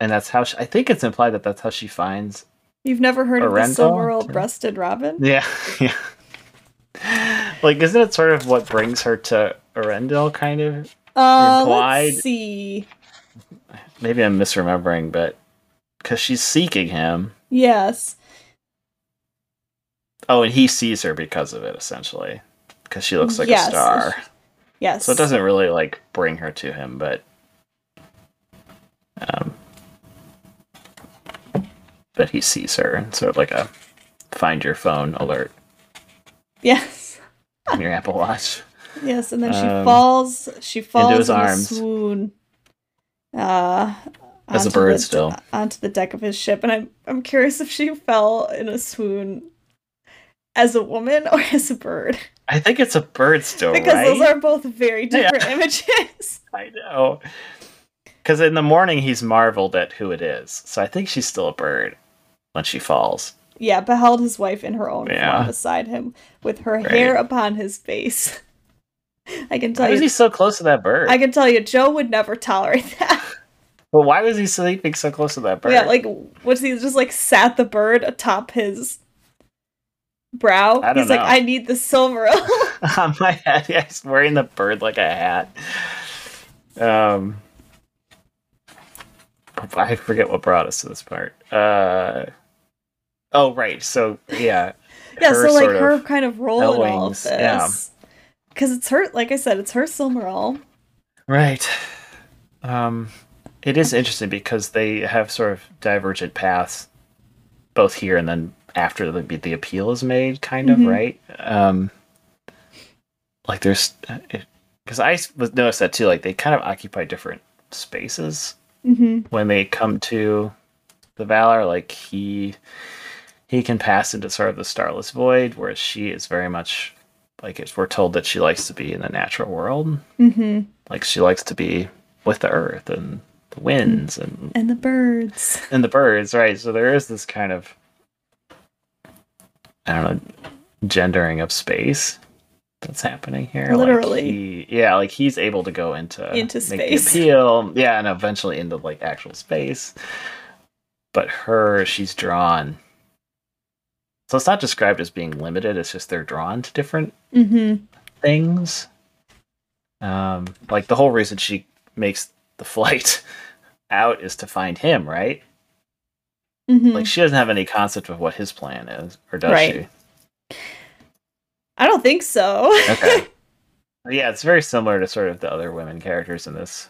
and that's how she, I think it's implied that that's how she finds. you've never heard of the? Silmaril-breasted robin? Yeah, yeah. like, isn't it sort of what brings her to Eärendil? Kind of. Uh, Implied- let's see. maybe I'm misremembering, but because she's seeking him. Yes. Oh, and he sees her because of it, essentially, because she looks like Yes. a star. Yes. So it doesn't really like bring her to him, but um, but he sees her, and sort of like a find your phone alert Yes. on your Apple Watch. Yes, and then she Um, falls. She falls into his in arms. a swoon. Uh, As a bird the- still. onto the deck of his ship, and I'm I'm curious if she fell in a swoon as a woman or as a bird, I think it's a bird still, because right? those are both very Yeah. different images. I know. Because in the morning he's marveled at who it is, so I think she's still a bird when she falls. Yeah, beheld his wife in her own Yeah. form beside him, with her Right. hair upon his face. I can tell Why was you, he so close to that bird? I can tell you, Joe would never tolerate that. But why was he sleeping so close to that bird? Yeah, like was he just like sat the bird atop his brow? He's like. I need the silver. on my head. Yeah, he's wearing the bird like a hat. Um, I forget what brought us to this part. Uh, oh, right. So yeah, yeah, so like her kind of role in all of this. yeah. Because it's her, like I said, it's her Silmaril. right. Um, it is interesting because they have sort of divergent paths, both here and then after the the appeal is made, kind of Mhm. right. Um, like there's because I was noticed that too. Like they kind of occupy different spaces Mm-hmm. when they come to the Valar, like he he can pass into sort of the starless void, whereas she is very much like it's, we're told that she likes to be in the natural world. Mm-hmm. Like she likes to be with the earth and the winds and And the birds. and the birds, right? So there is this kind of I don't know gendering of space that's happening here. Like, Literally. he- yeah, like he's able to go into Into space. the appeal, yeah, and eventually into like actual space. But her, she's drawn. So it's not described as being limited. It's just they're drawn to different Mm-hmm. things. Um, like the whole reason she makes the flight out is to find him, right? Mm-hmm. Like she doesn't have any concept of what his plan is, or does Right. I don't think so. Okay. yeah, it's very similar to sort of the other women characters in this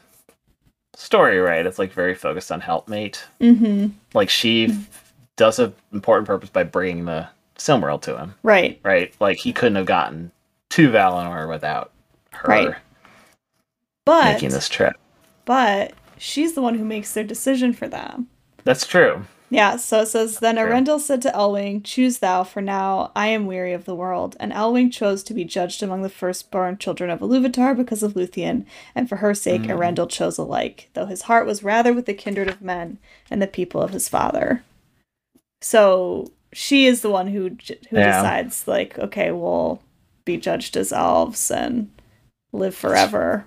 story, right? It's like very focused on helpmate. mm-hmm. Like she f- does an important purpose by bringing the Silmaril to him, Right. right? Like he couldn't have gotten to Valinor without her Right. But making this trip. but she's the one who makes their decision for them. That's true. Yeah, so it says Then Sure. Eärendil said to Elwing, Choose thou, for now I am weary of the world. And Elwing chose to be judged among the firstborn children of Iluvatar because of Luthien, and for her sake Mm. Eärendil chose alike, though his heart was rather with the kindred of men and the people of his father. So she is the one who who Yeah. decides, like, okay, we'll be judged as elves and live forever.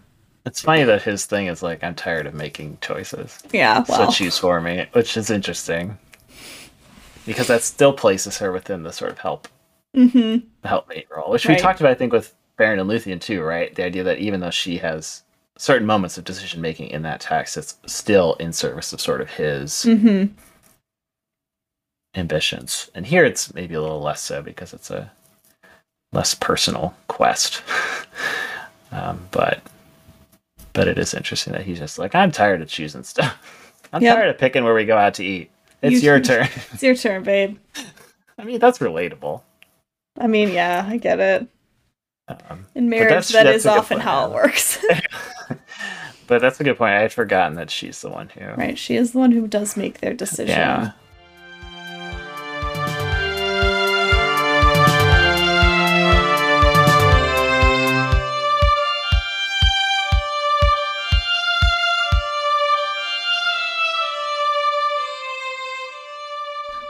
It's funny that his thing is like, I'm tired of making choices. Yeah, well, so choose for me, which is interesting. Because that still places her within the sort of help mm-hmm. helpmate role, which we talked about, I think, with Beren and Luthien too, right? The idea that even though she has certain moments of decision making in that text, it's still in service of sort of his hmm ambitions. And here it's maybe a little less so because it's a less personal quest. um, but but it is interesting that he's just like, I'm tired of choosing stuff. I'm Yep. tired of picking where we go out to eat. It's You- your turn. It's your turn, babe. I mean, that's relatable. I mean, yeah, I get it. Um, In marriage, that's- that that's is often point, how yeah. it works. but that's a good point. I had forgotten that she's the one who. right? She is the one who does make their decision. Yeah.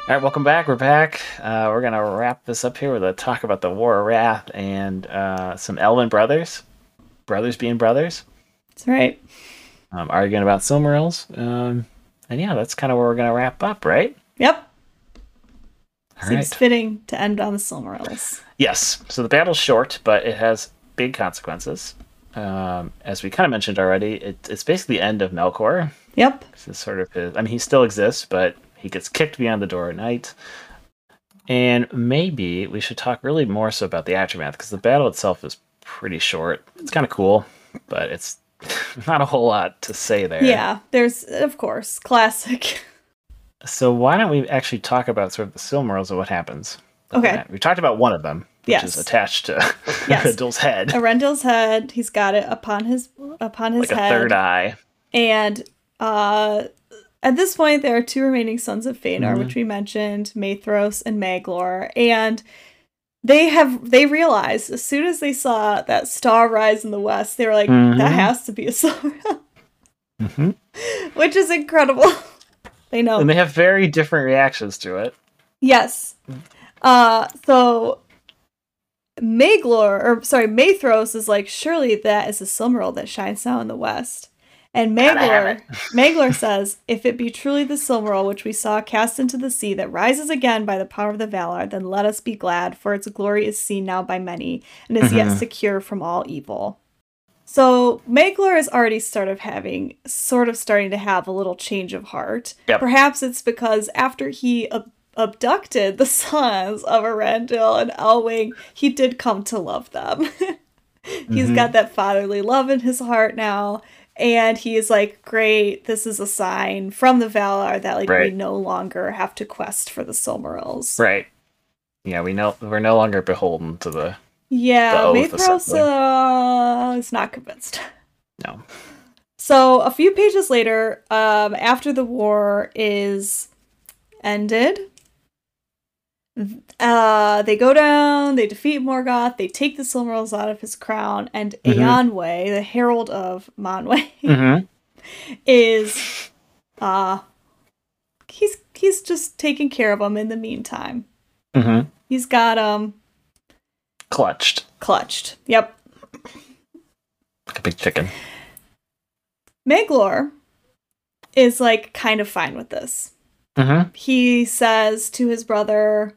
All right, welcome back. We're back. Uh, we're gonna wrap this up here with a talk about the War of Wrath and uh, some Elven brothers, brothers being brothers, That's right. um, arguing about Silmarils. Um, and yeah, that's kind of where we're gonna wrap up, right? Yep. All Seems right. fitting to end on the Silmarils. Yes. So the battle's short, but it has big consequences. um, as we kind of mentioned already, it, it's basically the end of Melkor. Yep. This is sort of his. I mean, he still exists, but he gets kicked beyond the door at night. And maybe we should talk really more so about the aftermath because the battle itself is pretty short. It's kind of cool, but it's not a whole lot to say there. Yeah, there's of course classic. So why don't we actually talk about sort of the Silmarils and what happens? Okay. We talked about one of them, which Yes. is attached to Yes. Randall's head, Arundel's head. He's got it upon his upon his like a head. third eye. And uh at this point there are two remaining sons of Fëanor, Mhm. which we mentioned, Maedhros and Maglor, and they have they realized as soon as they saw that star rise in the west, they were like, Mhm. that has to be a Silmaril, hmm which is incredible. they know. And they have very different reactions to it. Yes. Uh so Maglor or sorry, Maedhros is like, surely that is a Silmaril that shines now in the west. And Gotta have Maglor Maglor says, if it be truly the Silmaril which we saw cast into the sea that rises again by the power of the Valar, then let us be glad, for its glory is seen now by many, and is yet Mhm. secure from all evil. So Maglor is already sort of having sort of starting to have a little change of heart. Yep. Perhaps it's because after he ab- abducted the sons of Eärendil and Elwing, he did come to love them. He's Mhm. got that fatherly love in his heart now. And he is like, great, this is a sign from the Valar that like we no longer have to quest for the Silmarils. Right. Yeah, we know we're no longer beholden to the Yeah, The oath, Maedhros essentially. uh, is not convinced. no. So a few pages later, um, after the war is ended, uh, they go down, they defeat Morgoth, they take the Silmarils out of his crown, and Mhm. Eonwë, the herald of Manwë, Mm-hmm. is uh he's he's just taking care of them in the meantime. Mm-hmm. He's got um Clutched clutched. Yep. like a big chicken. Maglor is like kind of fine with this. Mm-hmm. he says to his brother,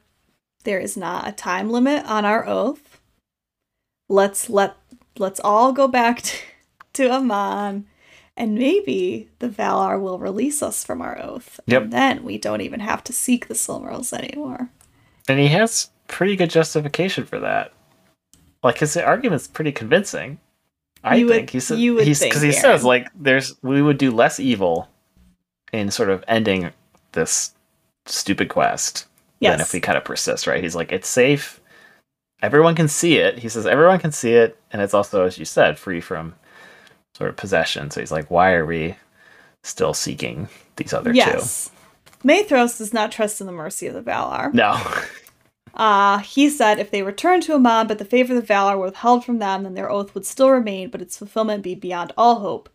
There is not a time limit on our oath. Let's let let's all go back to, to Aman, and maybe the Valar will release us from our oath. Yep. And then we don't even have to seek the Silmarils anymore. And he has pretty good justification for that. Like his argument's pretty convincing. I You would- think he said you would he's because he Aaron. says like there's we would do less evil in sort of ending this stupid quest than Yes. if we kind of persist, right? He's like, it's safe. Everyone can see it. He says everyone can see it, and it's also, as you said, free from sort of possession. So he's like, why are we still seeking these other yes. Maedhros does not trust in the mercy of the Valar. No. Uh, he said if they returned to Aman, but the favor of the Valar were withheld from them, then their oath would still remain, but its fulfillment be beyond all hope.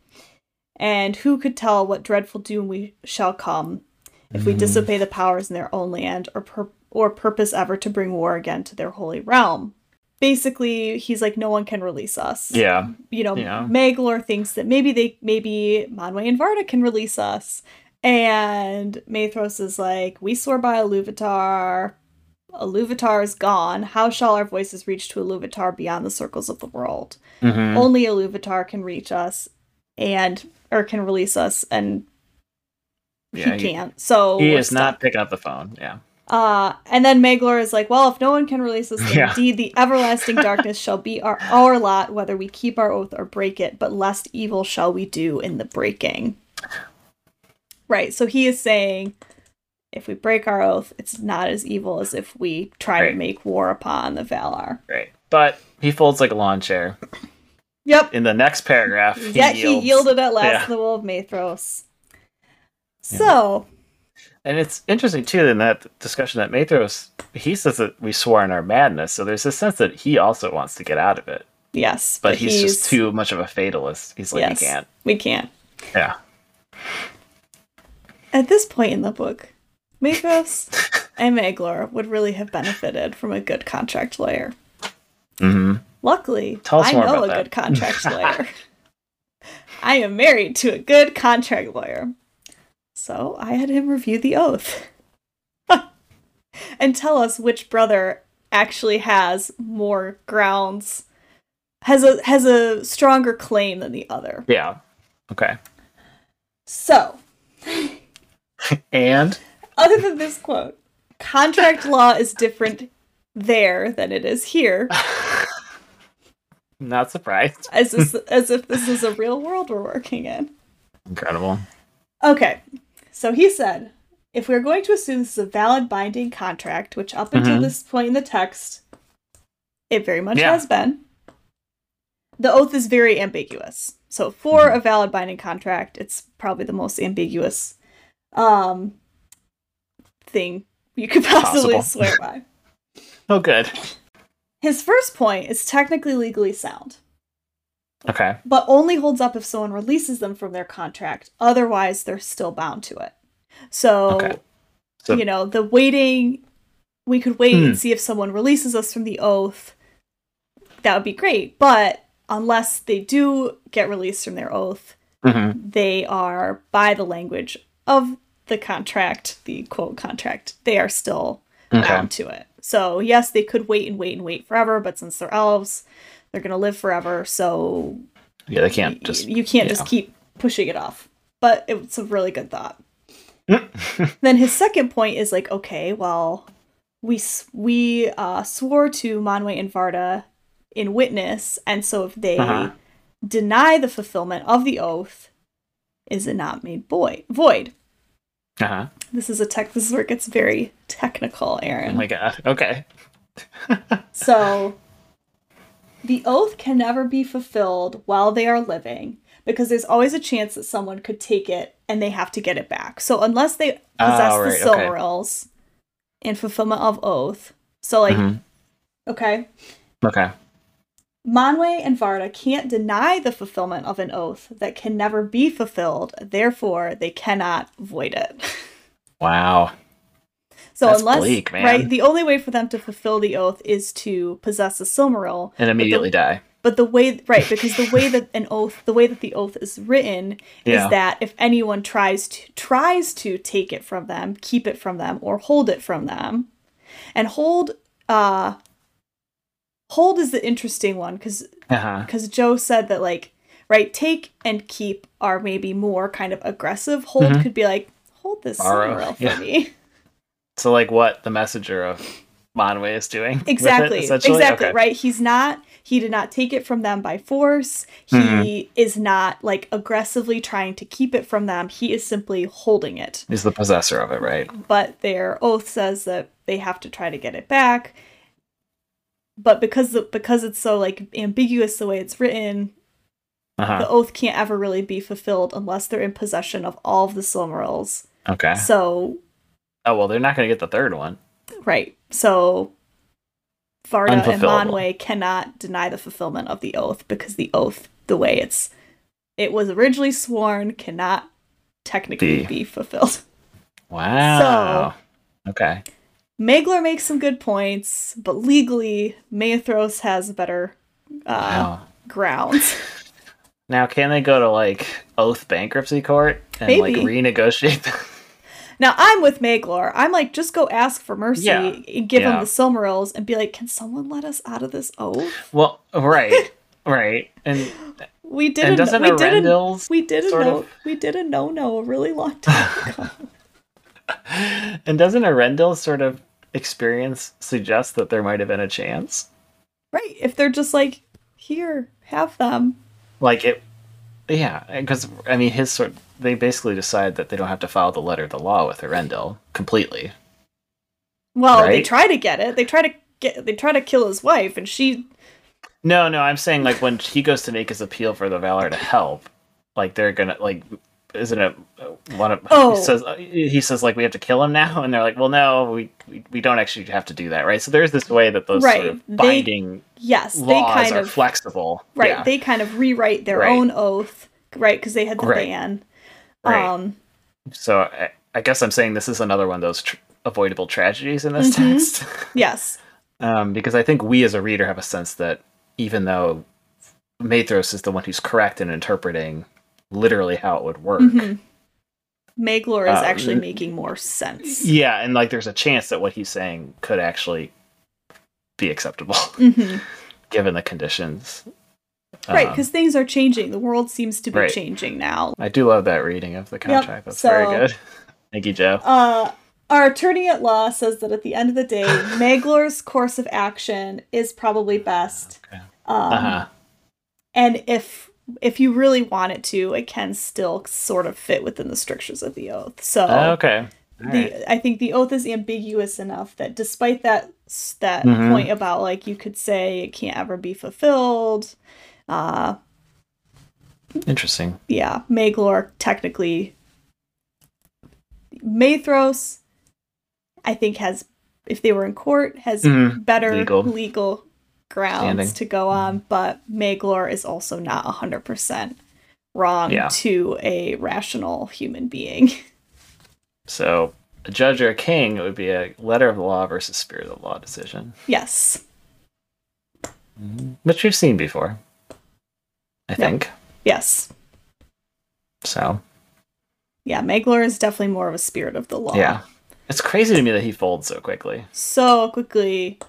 And who could tell what dreadful doom we shall come if we Mhm. disobey the powers in their own land, or pur- or purpose ever to bring war again to their holy realm? Basically, he's like, no one can release us. yeah. You know, Yeah. Maglor thinks that maybe they, maybe Manwë and Varda can release us, and Maedhros is like, we swore by Iluvatar. Iluvatar is gone. How shall our voices reach to Iluvatar beyond the circles of the world? Mhm. Only Iluvatar can reach us, and or can release us, and Yeah, he he- can't. So He is not picking up the phone. Yeah. Uh, and then Maglor is like, well, if no one can release us, Yeah. indeed the everlasting darkness shall be our, our lot, whether we keep our oath or break it, but lest evil shall we do in the breaking. Right, so he is saying if we break our oath, it's not as evil as if we try Right. to make war upon the Valar. Right. But he folds like a lawn chair. Yep. In the next paragraph, he yields. he yielded at last Yeah. to the will of Maedhros. Yeah. So, And it's interesting too in that discussion that Maedhros he says that we swore in our madness, so there's a sense that he also wants to get out of it, yes. but, he's, just too much of a fatalist. He's like yes, he can't. We can't. Yeah. At this point in the book, Maedhros and Maglor would really have benefited from a good contract lawyer. hmm Luckily, I know a that. good contract lawyer. I am married to a good contract lawyer. So I had him review the oath and tell us which brother actually has more grounds has a has a stronger claim than the other. Yeah. Okay. So, And other than this quote, contract law is different there than it is here, not surprised. as this, as if this is a real world we're working in. Incredible. Okay, so he said, if we're going to assume this is a valid binding contract, which up until Mhm. this point in the text, it very much Yeah. has been, the oath is very ambiguous. So for a valid binding contract, it's probably the most ambiguous um, thing you could possibly swear by. Oh, good. His first point is technically legally sound, Okay. but only holds up if someone releases them from their contract. Otherwise, they're still bound to it. So, Okay. So- you know, the waiting, we could wait Hmm. and see if someone releases us from the oath. That would be great. But unless they do get released from their oath, hmm they are, by the language of the contract, the quote contract, they are still Okay. bound to it. So yes, they could wait and wait and wait forever, but since they're elves, they're gonna live forever. So Yeah, they can't just. you can't yeah. just keep pushing it off. But it's a really good thought. then his second point is like, okay, well, we we uh, swore to Manwë and Varda in witness, and so if they Uh-huh. deny the fulfillment of the oath, is it not made void? Void. Uh-huh. This is a tech. This is where it gets very technical, Aaron. Oh my god. Okay. So, the oath can never be fulfilled while they are living because there's always a chance that someone could take it and they have to get it back. So, unless they possess Oh, right, the okay. Silmarils in fulfillment of oath, so like, Mhm. okay, Okay. Manwë and Varda can't deny the fulfillment of an oath that can never be fulfilled, therefore, they cannot void it. Wow. So That's unless bleak, right, the only way for them to fulfill the oath is to possess a Silmaril. And immediately die. But the way right, because the way that an oath the way that the oath is written Yeah. is that if anyone tries to tries to take it from them, keep it from them, or hold it from them, and hold uh hold is the interesting one because Uh-huh. because Joe said that like right take and keep are maybe more kind of aggressive. Hold Mhm. could be like hold this Silmaril for yeah. me. So like what the messenger of Manwë is doing. with it, Exactly. exactly. Okay. Right. He's not. He did not take it from them by force. He Mhm. is not like aggressively trying to keep it from them. He is simply holding it. He's the possessor of it, right? But their oath says that they have to try to get it back. But because the, because it's so like ambiguous the way it's written, the Uh-huh. oath can't ever really be fulfilled unless they're in possession of all of the Silmarils. Okay. So Oh well, they're not going to get the third one. Right. So Varda and. Manwë cannot deny the fulfillment of the oath because the oath, the way it's it was originally sworn, cannot technically Be. be fulfilled. Wow. So okay. Maglor makes some good points, but legally, Maedhros has better uh, Wow. grounds. Now, can they go to like oath bankruptcy court and like Maybe. renegotiate? Now I'm with Maglor. I'm like, just go ask for mercy Yeah. and give him the Silmarils and be like, can someone let us out of this oath? well, right, right, and We did and a, doesn't we did a, we did a no of- we did a no no a really long time ago. and doesn't Eärendil sort of experience suggest that there might have been a chance? right. If they're just like, here, have them. Like it, yeah, because I mean, his sort they basically decide that they don't have to follow the letter of the law with Eärendil completely. Well, they try to get it. They try to get they try to kill his wife and she No, no, I'm saying like when he goes to make his appeal for the Valar to help, like they're gonna like, isn't it uh, one of Oh. he says uh, he says like we have to kill him now, and they're like, well, no, we we, we don't actually have to do that, right? So there's this way that those Right. sort of They- binding yes, they laws kind are of flexible, right, Yeah. they kind of rewrite their Right. own oath, right, because they had the Right. ban. Right. Um So I, I guess I'm saying this is another one of those tr- avoidable tragedies in this Mhm. text, yes. um, because I think we as a reader have a sense that even though Maedhros is the one who's correct in interpreting literally how it would work. Mhm. Maglor is Uh, actually making more sense. Yeah, and like there's a chance that what he's saying could actually be acceptable Mhm. given the conditions. Right, Um, because things are changing. The world seems to be Right. changing now. I do love that reading of the contract. That's very good. Thank you, Joe. Uh, our attorney at law says that at the end of the day, Maglor's course of action is probably best. Okay. Um, uh-huh. And if if you really want it to, it can still sort of fit within the strictures of the oath. So okay. The right. I think the oath is ambiguous enough that despite that that Mhm. point about like you could say it can't ever be fulfilled, uh Interesting. yeah, Maglor technically Maedhros I think has if they were in court has Mhm. better Legal. legal, grounds Standing. to go on, but Maglor is also not 100% wrong Yeah. to a rational human being. So, a judge or a king, it would be a letter of the law versus spirit of the law decision, yes. which we've seen before. I think. Yes. So, Yeah, Maglor is definitely more of a spirit of the law. yeah. It's crazy to me that he folds so quickly. So quickly.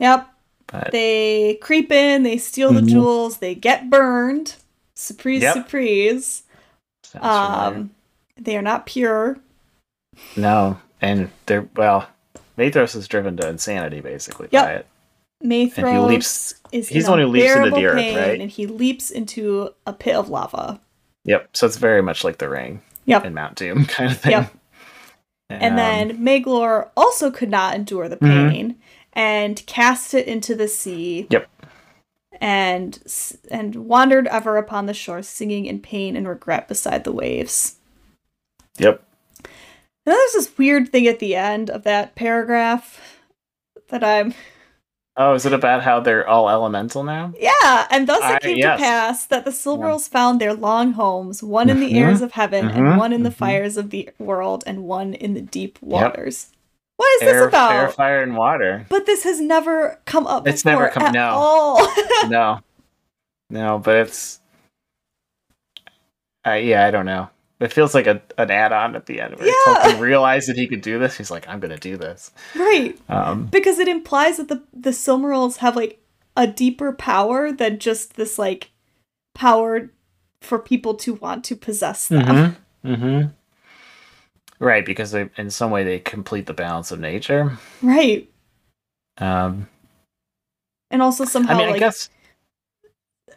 Yep. But They creep in, they steal the Mhm. jewels, they get burned. Surprise, Yep. surprise. sounds familiar. Um, they are not pure. no, and they're well. Maedhros is driven to insanity basically Yep. by it. Maedhros And he leaps- is he's the one who leaps into the earth, pain, right? And he leaps into a pit of lava. Yep. So it's very much like the ring Yep. in Mount Doom kind of thing. Yep. And Um, then Maglor also could not endure the Mhm. pain and cast it into the sea. Yep. And and wandered ever upon the shore, singing in pain and regret beside the waves. Yep. And then there's this weird thing at the end of that paragraph that I'm Oh, is it about how they're all elemental now? yeah, and thus it came yes. to pass that the Silmarils found their long homes, one in the Mhm, airs of heaven, and mhm, one in the mhm. fires of the world, and one in the deep waters. What is Air, this about? air, fire, and water. But this has never come up. It's never come- at no. all. no, no, but it's. Uh, yeah, I don't know. It feels like a, an add-on at the end where Yeah. Tolkien realized that he could do this. He's like, I'm going to do this. right, Um, because it implies that the the Silmarils have like a deeper power than just this like power for people to want to possess them. hmm hmm Right, because they, in some way they complete the balance of nature. Right, Um, and also somehow I mean, like I guess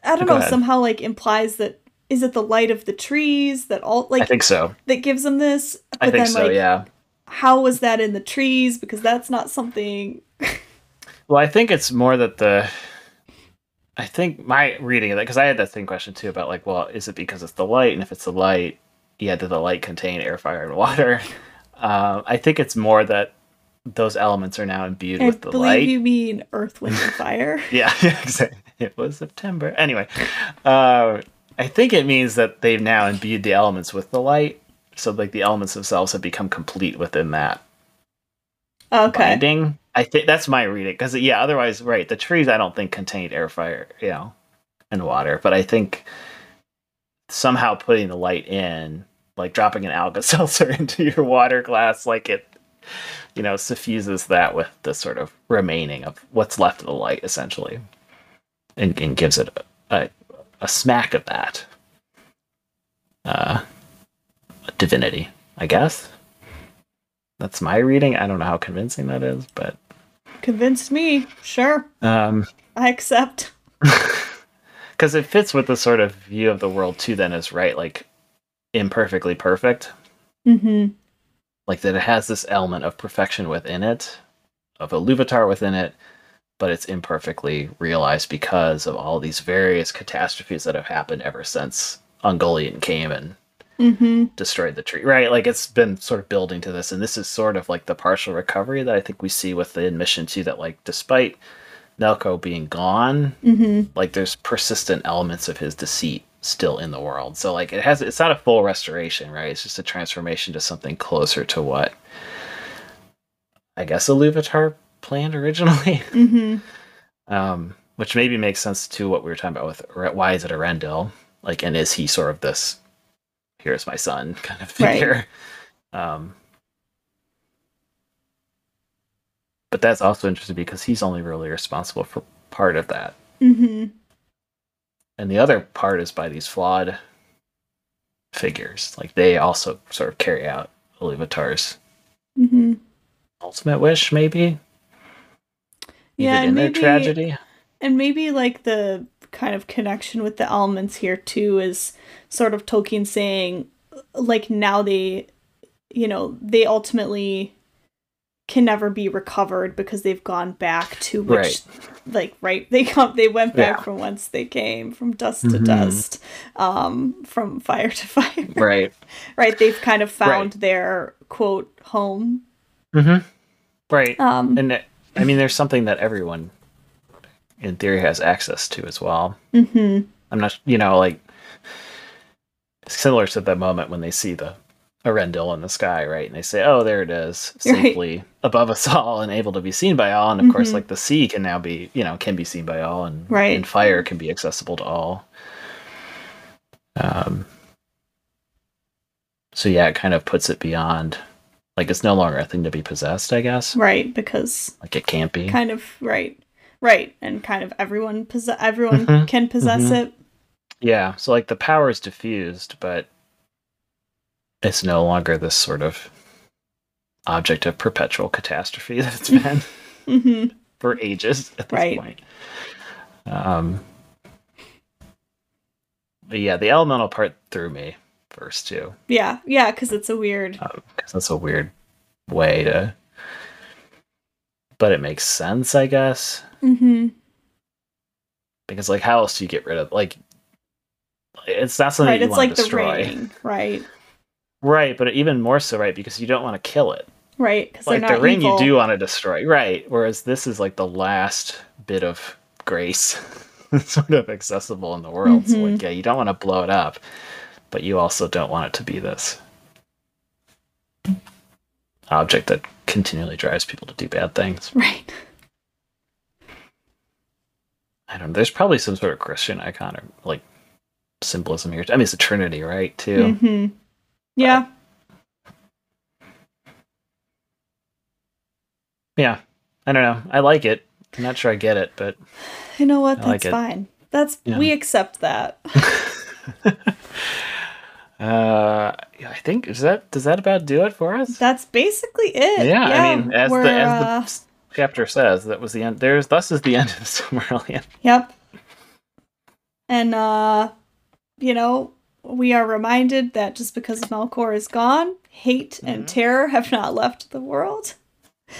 I don't Go know, ahead. somehow like implies that is it the light of the trees that all like I think so. that gives them this? But I think then so. like yeah. how was that in the trees? Because that's not something Well, I think it's more that the. I think my reading of that because I had that same question too about like, well, is it because it's the light, and if it's the light, yeah, did the light contain air, fire, and water? Um, I think it's more that those elements are now imbued I with the believe light. you mean earth, wind, and fire. Yeah, exactly. It was September. Anyway, uh, I think it means that they've now imbued the elements with the light, so like the elements themselves have become complete within that Okay. binding. I think that's my reading because yeah, otherwise, right? The trees I don't think contained air, fire, you know, and water, but I think somehow putting the light in, like dropping an Alka Seltzer into your water glass, like it, you know, suffuses that with the sort of remaining of what's left of the light, essentially, and, and gives it a, a, a smack of that uh, divinity, I guess. That's my reading. I don't know how convincing that is, but Convinced me. Sure. um, I accept. because it fits with the sort of view of the world too. Then is right, like imperfectly perfect, Mm-hmm. like that it has this element of perfection within it, of Iluvatar within it, but it's imperfectly realized because of all these various catastrophes that have happened ever since Ungoliant came and Mm-hmm. destroyed the tree. Right, like it's been sort of building to this, and this is sort of like the partial recovery that I think we see with the admission too. That like despite Melkor being gone, Mm-hmm. like there's persistent elements of his deceit still in the world. So like it has it's not a full restoration, right? It's just a transformation to something closer to what I guess Iluvatar planned originally. Mm-hmm. um, which maybe makes sense to what we were talking about with why is it Eärendil? Like, and is he sort of this here's my son kind of Right. figure? Um, but that's also interesting because he's only really responsible for part of that. Mm-hmm. and the other part is by these flawed figures. Like they also sort of carry out Iluvatar's hmm ultimate wish, maybe. Yeah, and their maybe- tragedy. And maybe like the kind of connection with the elements here too is sort of Tolkien saying like now they you know, they ultimately can never be recovered because they've gone back to which Right. like right they come they went back Yeah. from whence they came from dust to Mhm. dust um from fire to fire Right. right they've kind of found Right. their quote home Mm-hmm. Right. um And it- I mean, there's something that everyone, in theory, has access to as well. mhm. I'm not, you know, like similar to the moment when they see the Eärendil in the sky, right? And they say, "Oh, there it is, Right. above us all and able to be seen by all." And of course, Mhm. like the sea can now be, you know, can be seen by all, and Right. and fire can be accessible to all. Um. So yeah, it kind of puts it beyond, like it's no longer a thing to be possessed. I guess, right because like it can't be. kind of right right and kind of everyone possess everyone Mhm, can possess mhm. it Yeah, so like the power is diffused, but it's no longer this sort of object of perpetual catastrophe that it's been hmm for ages at this Right. point. Um, but yeah, the elemental part threw me first too, yeah yeah because it's a weird because that's a weird way to. But it makes sense, I guess, hmm because like, how else do you get rid of like? It's not something right you it's want like to the destroy, ring right right? But even more so, right? Because you don't want to kill it. right because like the ring evil. you do want to destroy right whereas this is like the last bit of grace sort of accessible in the world so Mhm. like yeah you don't want to blow it up but you also don't want it to be this object that continually drives people to do bad things. Right. I don't know there's probably some sort of christian icon or like symbolism here. I mean it's a trinity right too? Hmm yeah. Yeah i don't know. I like it. I'm not sure i get it but you know what? I that's it. fine. That's Yeah. we accept that Uh, I think is that does that about do it for us? that's basically it yeah, I mean, as the as uh, the s- chapter says, that was the end. There's thus is the end of the Silmarillion. Yep. And uh you know, we are reminded that just because Melkor is gone, hate and Mhm. terror have not left the world.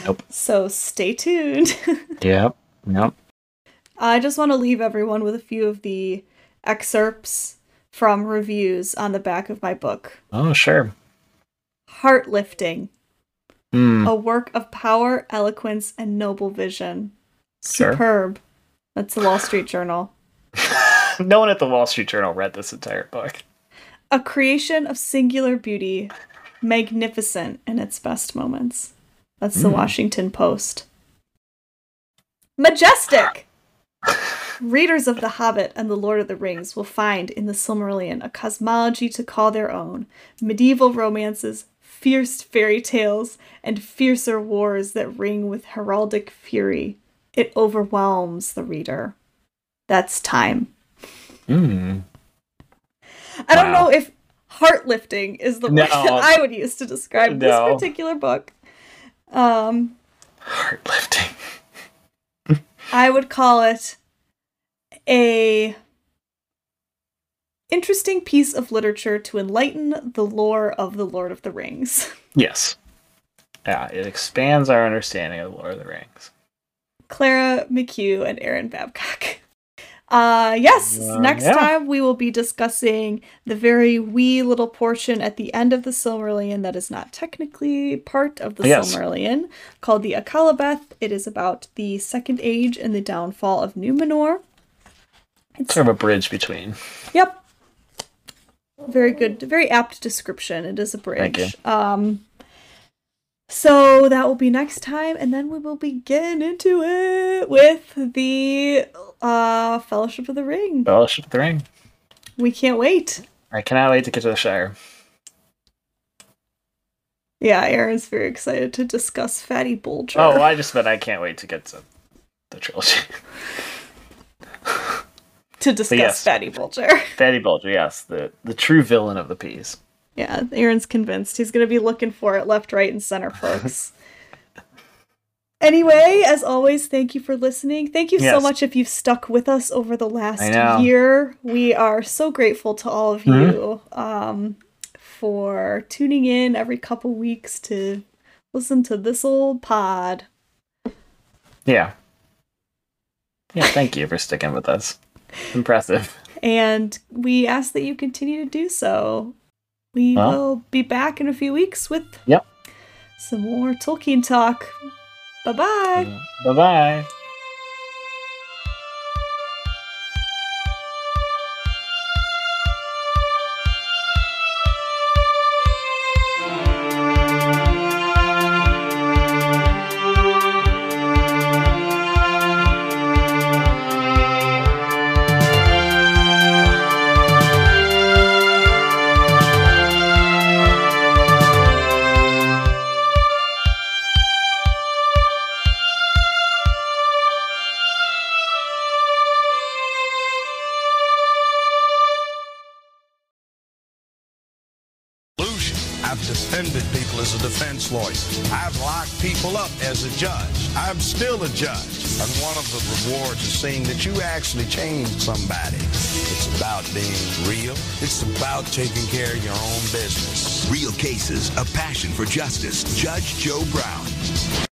Nope. So stay tuned. Yep. Yep. I just want to leave everyone with a few of the excerpts from reviews on the back of my book. Oh, sure. Heart lifting, Hmm. a work of power, eloquence, and noble vision. Sure. Superb. That's the Wall Street Journal. no one at the Wall Street Journal read this entire book. A creation of singular beauty, magnificent in its best moments. That's the Mm. Washington Post. Majestic! Readers of The Hobbit and The Lord of the Rings will find in the Silmarillion a cosmology to call their own, medieval romances, fierce fairy tales, and fiercer wars that ring with heraldic fury. It overwhelms the reader. That's time. Hmm. I don't Wow. know if heart lifting is the No. word that I would use to describe No. this particular book. Um, Heart lifting. I would call it a interesting piece of literature to enlighten the lore of the Lord of the Rings. Yes. Yeah, it expands our understanding of the Lord of the Rings. Clara McHugh and Aaron Babcock. Uh yes, Uh, next yeah. time we will be discussing the very wee little portion at the end of the Silmarillion that is not technically part of the Yes. Silmarillion called the Akallabêth. It is about the second age and the downfall of Numenor. It's Sort of a bridge between. Yep. Very good, very apt description. It is a bridge. Thank bridge. Um so that will be next time and then we will begin into it with the uh Fellowship of the Ring. Fellowship of the Ring. We can't wait. I cannot wait to get to the Shire. Yeah, Aaron's very excited to discuss Fatty Bulger. Oh, I just meant I can't wait to get to the trilogy. to discuss yes. Fatty Bulger. Fatty Bulger, yes, the the true villain of the piece. Yeah, Aaron's convinced he's going to be looking for it left, right, and center, folks. anyway, as always, thank you for listening. Thank you so much if you've stuck with us over the last year. We are so grateful to all of Mhm. you um, for tuning in every couple weeks to listen to this old pod. Yeah. Yeah, thank you for sticking with us. Impressive. And we ask that you continue to do so. We Well. will be back in a few weeks with Yep. some more Tolkien talk. Bye bye. Bye bye. A judge. I'm still a judge. And one of the rewards is seeing that you actually changed somebody. It's about being real. It's about taking care of your own business. Real cases, a passion for justice. Judge Joe Brown.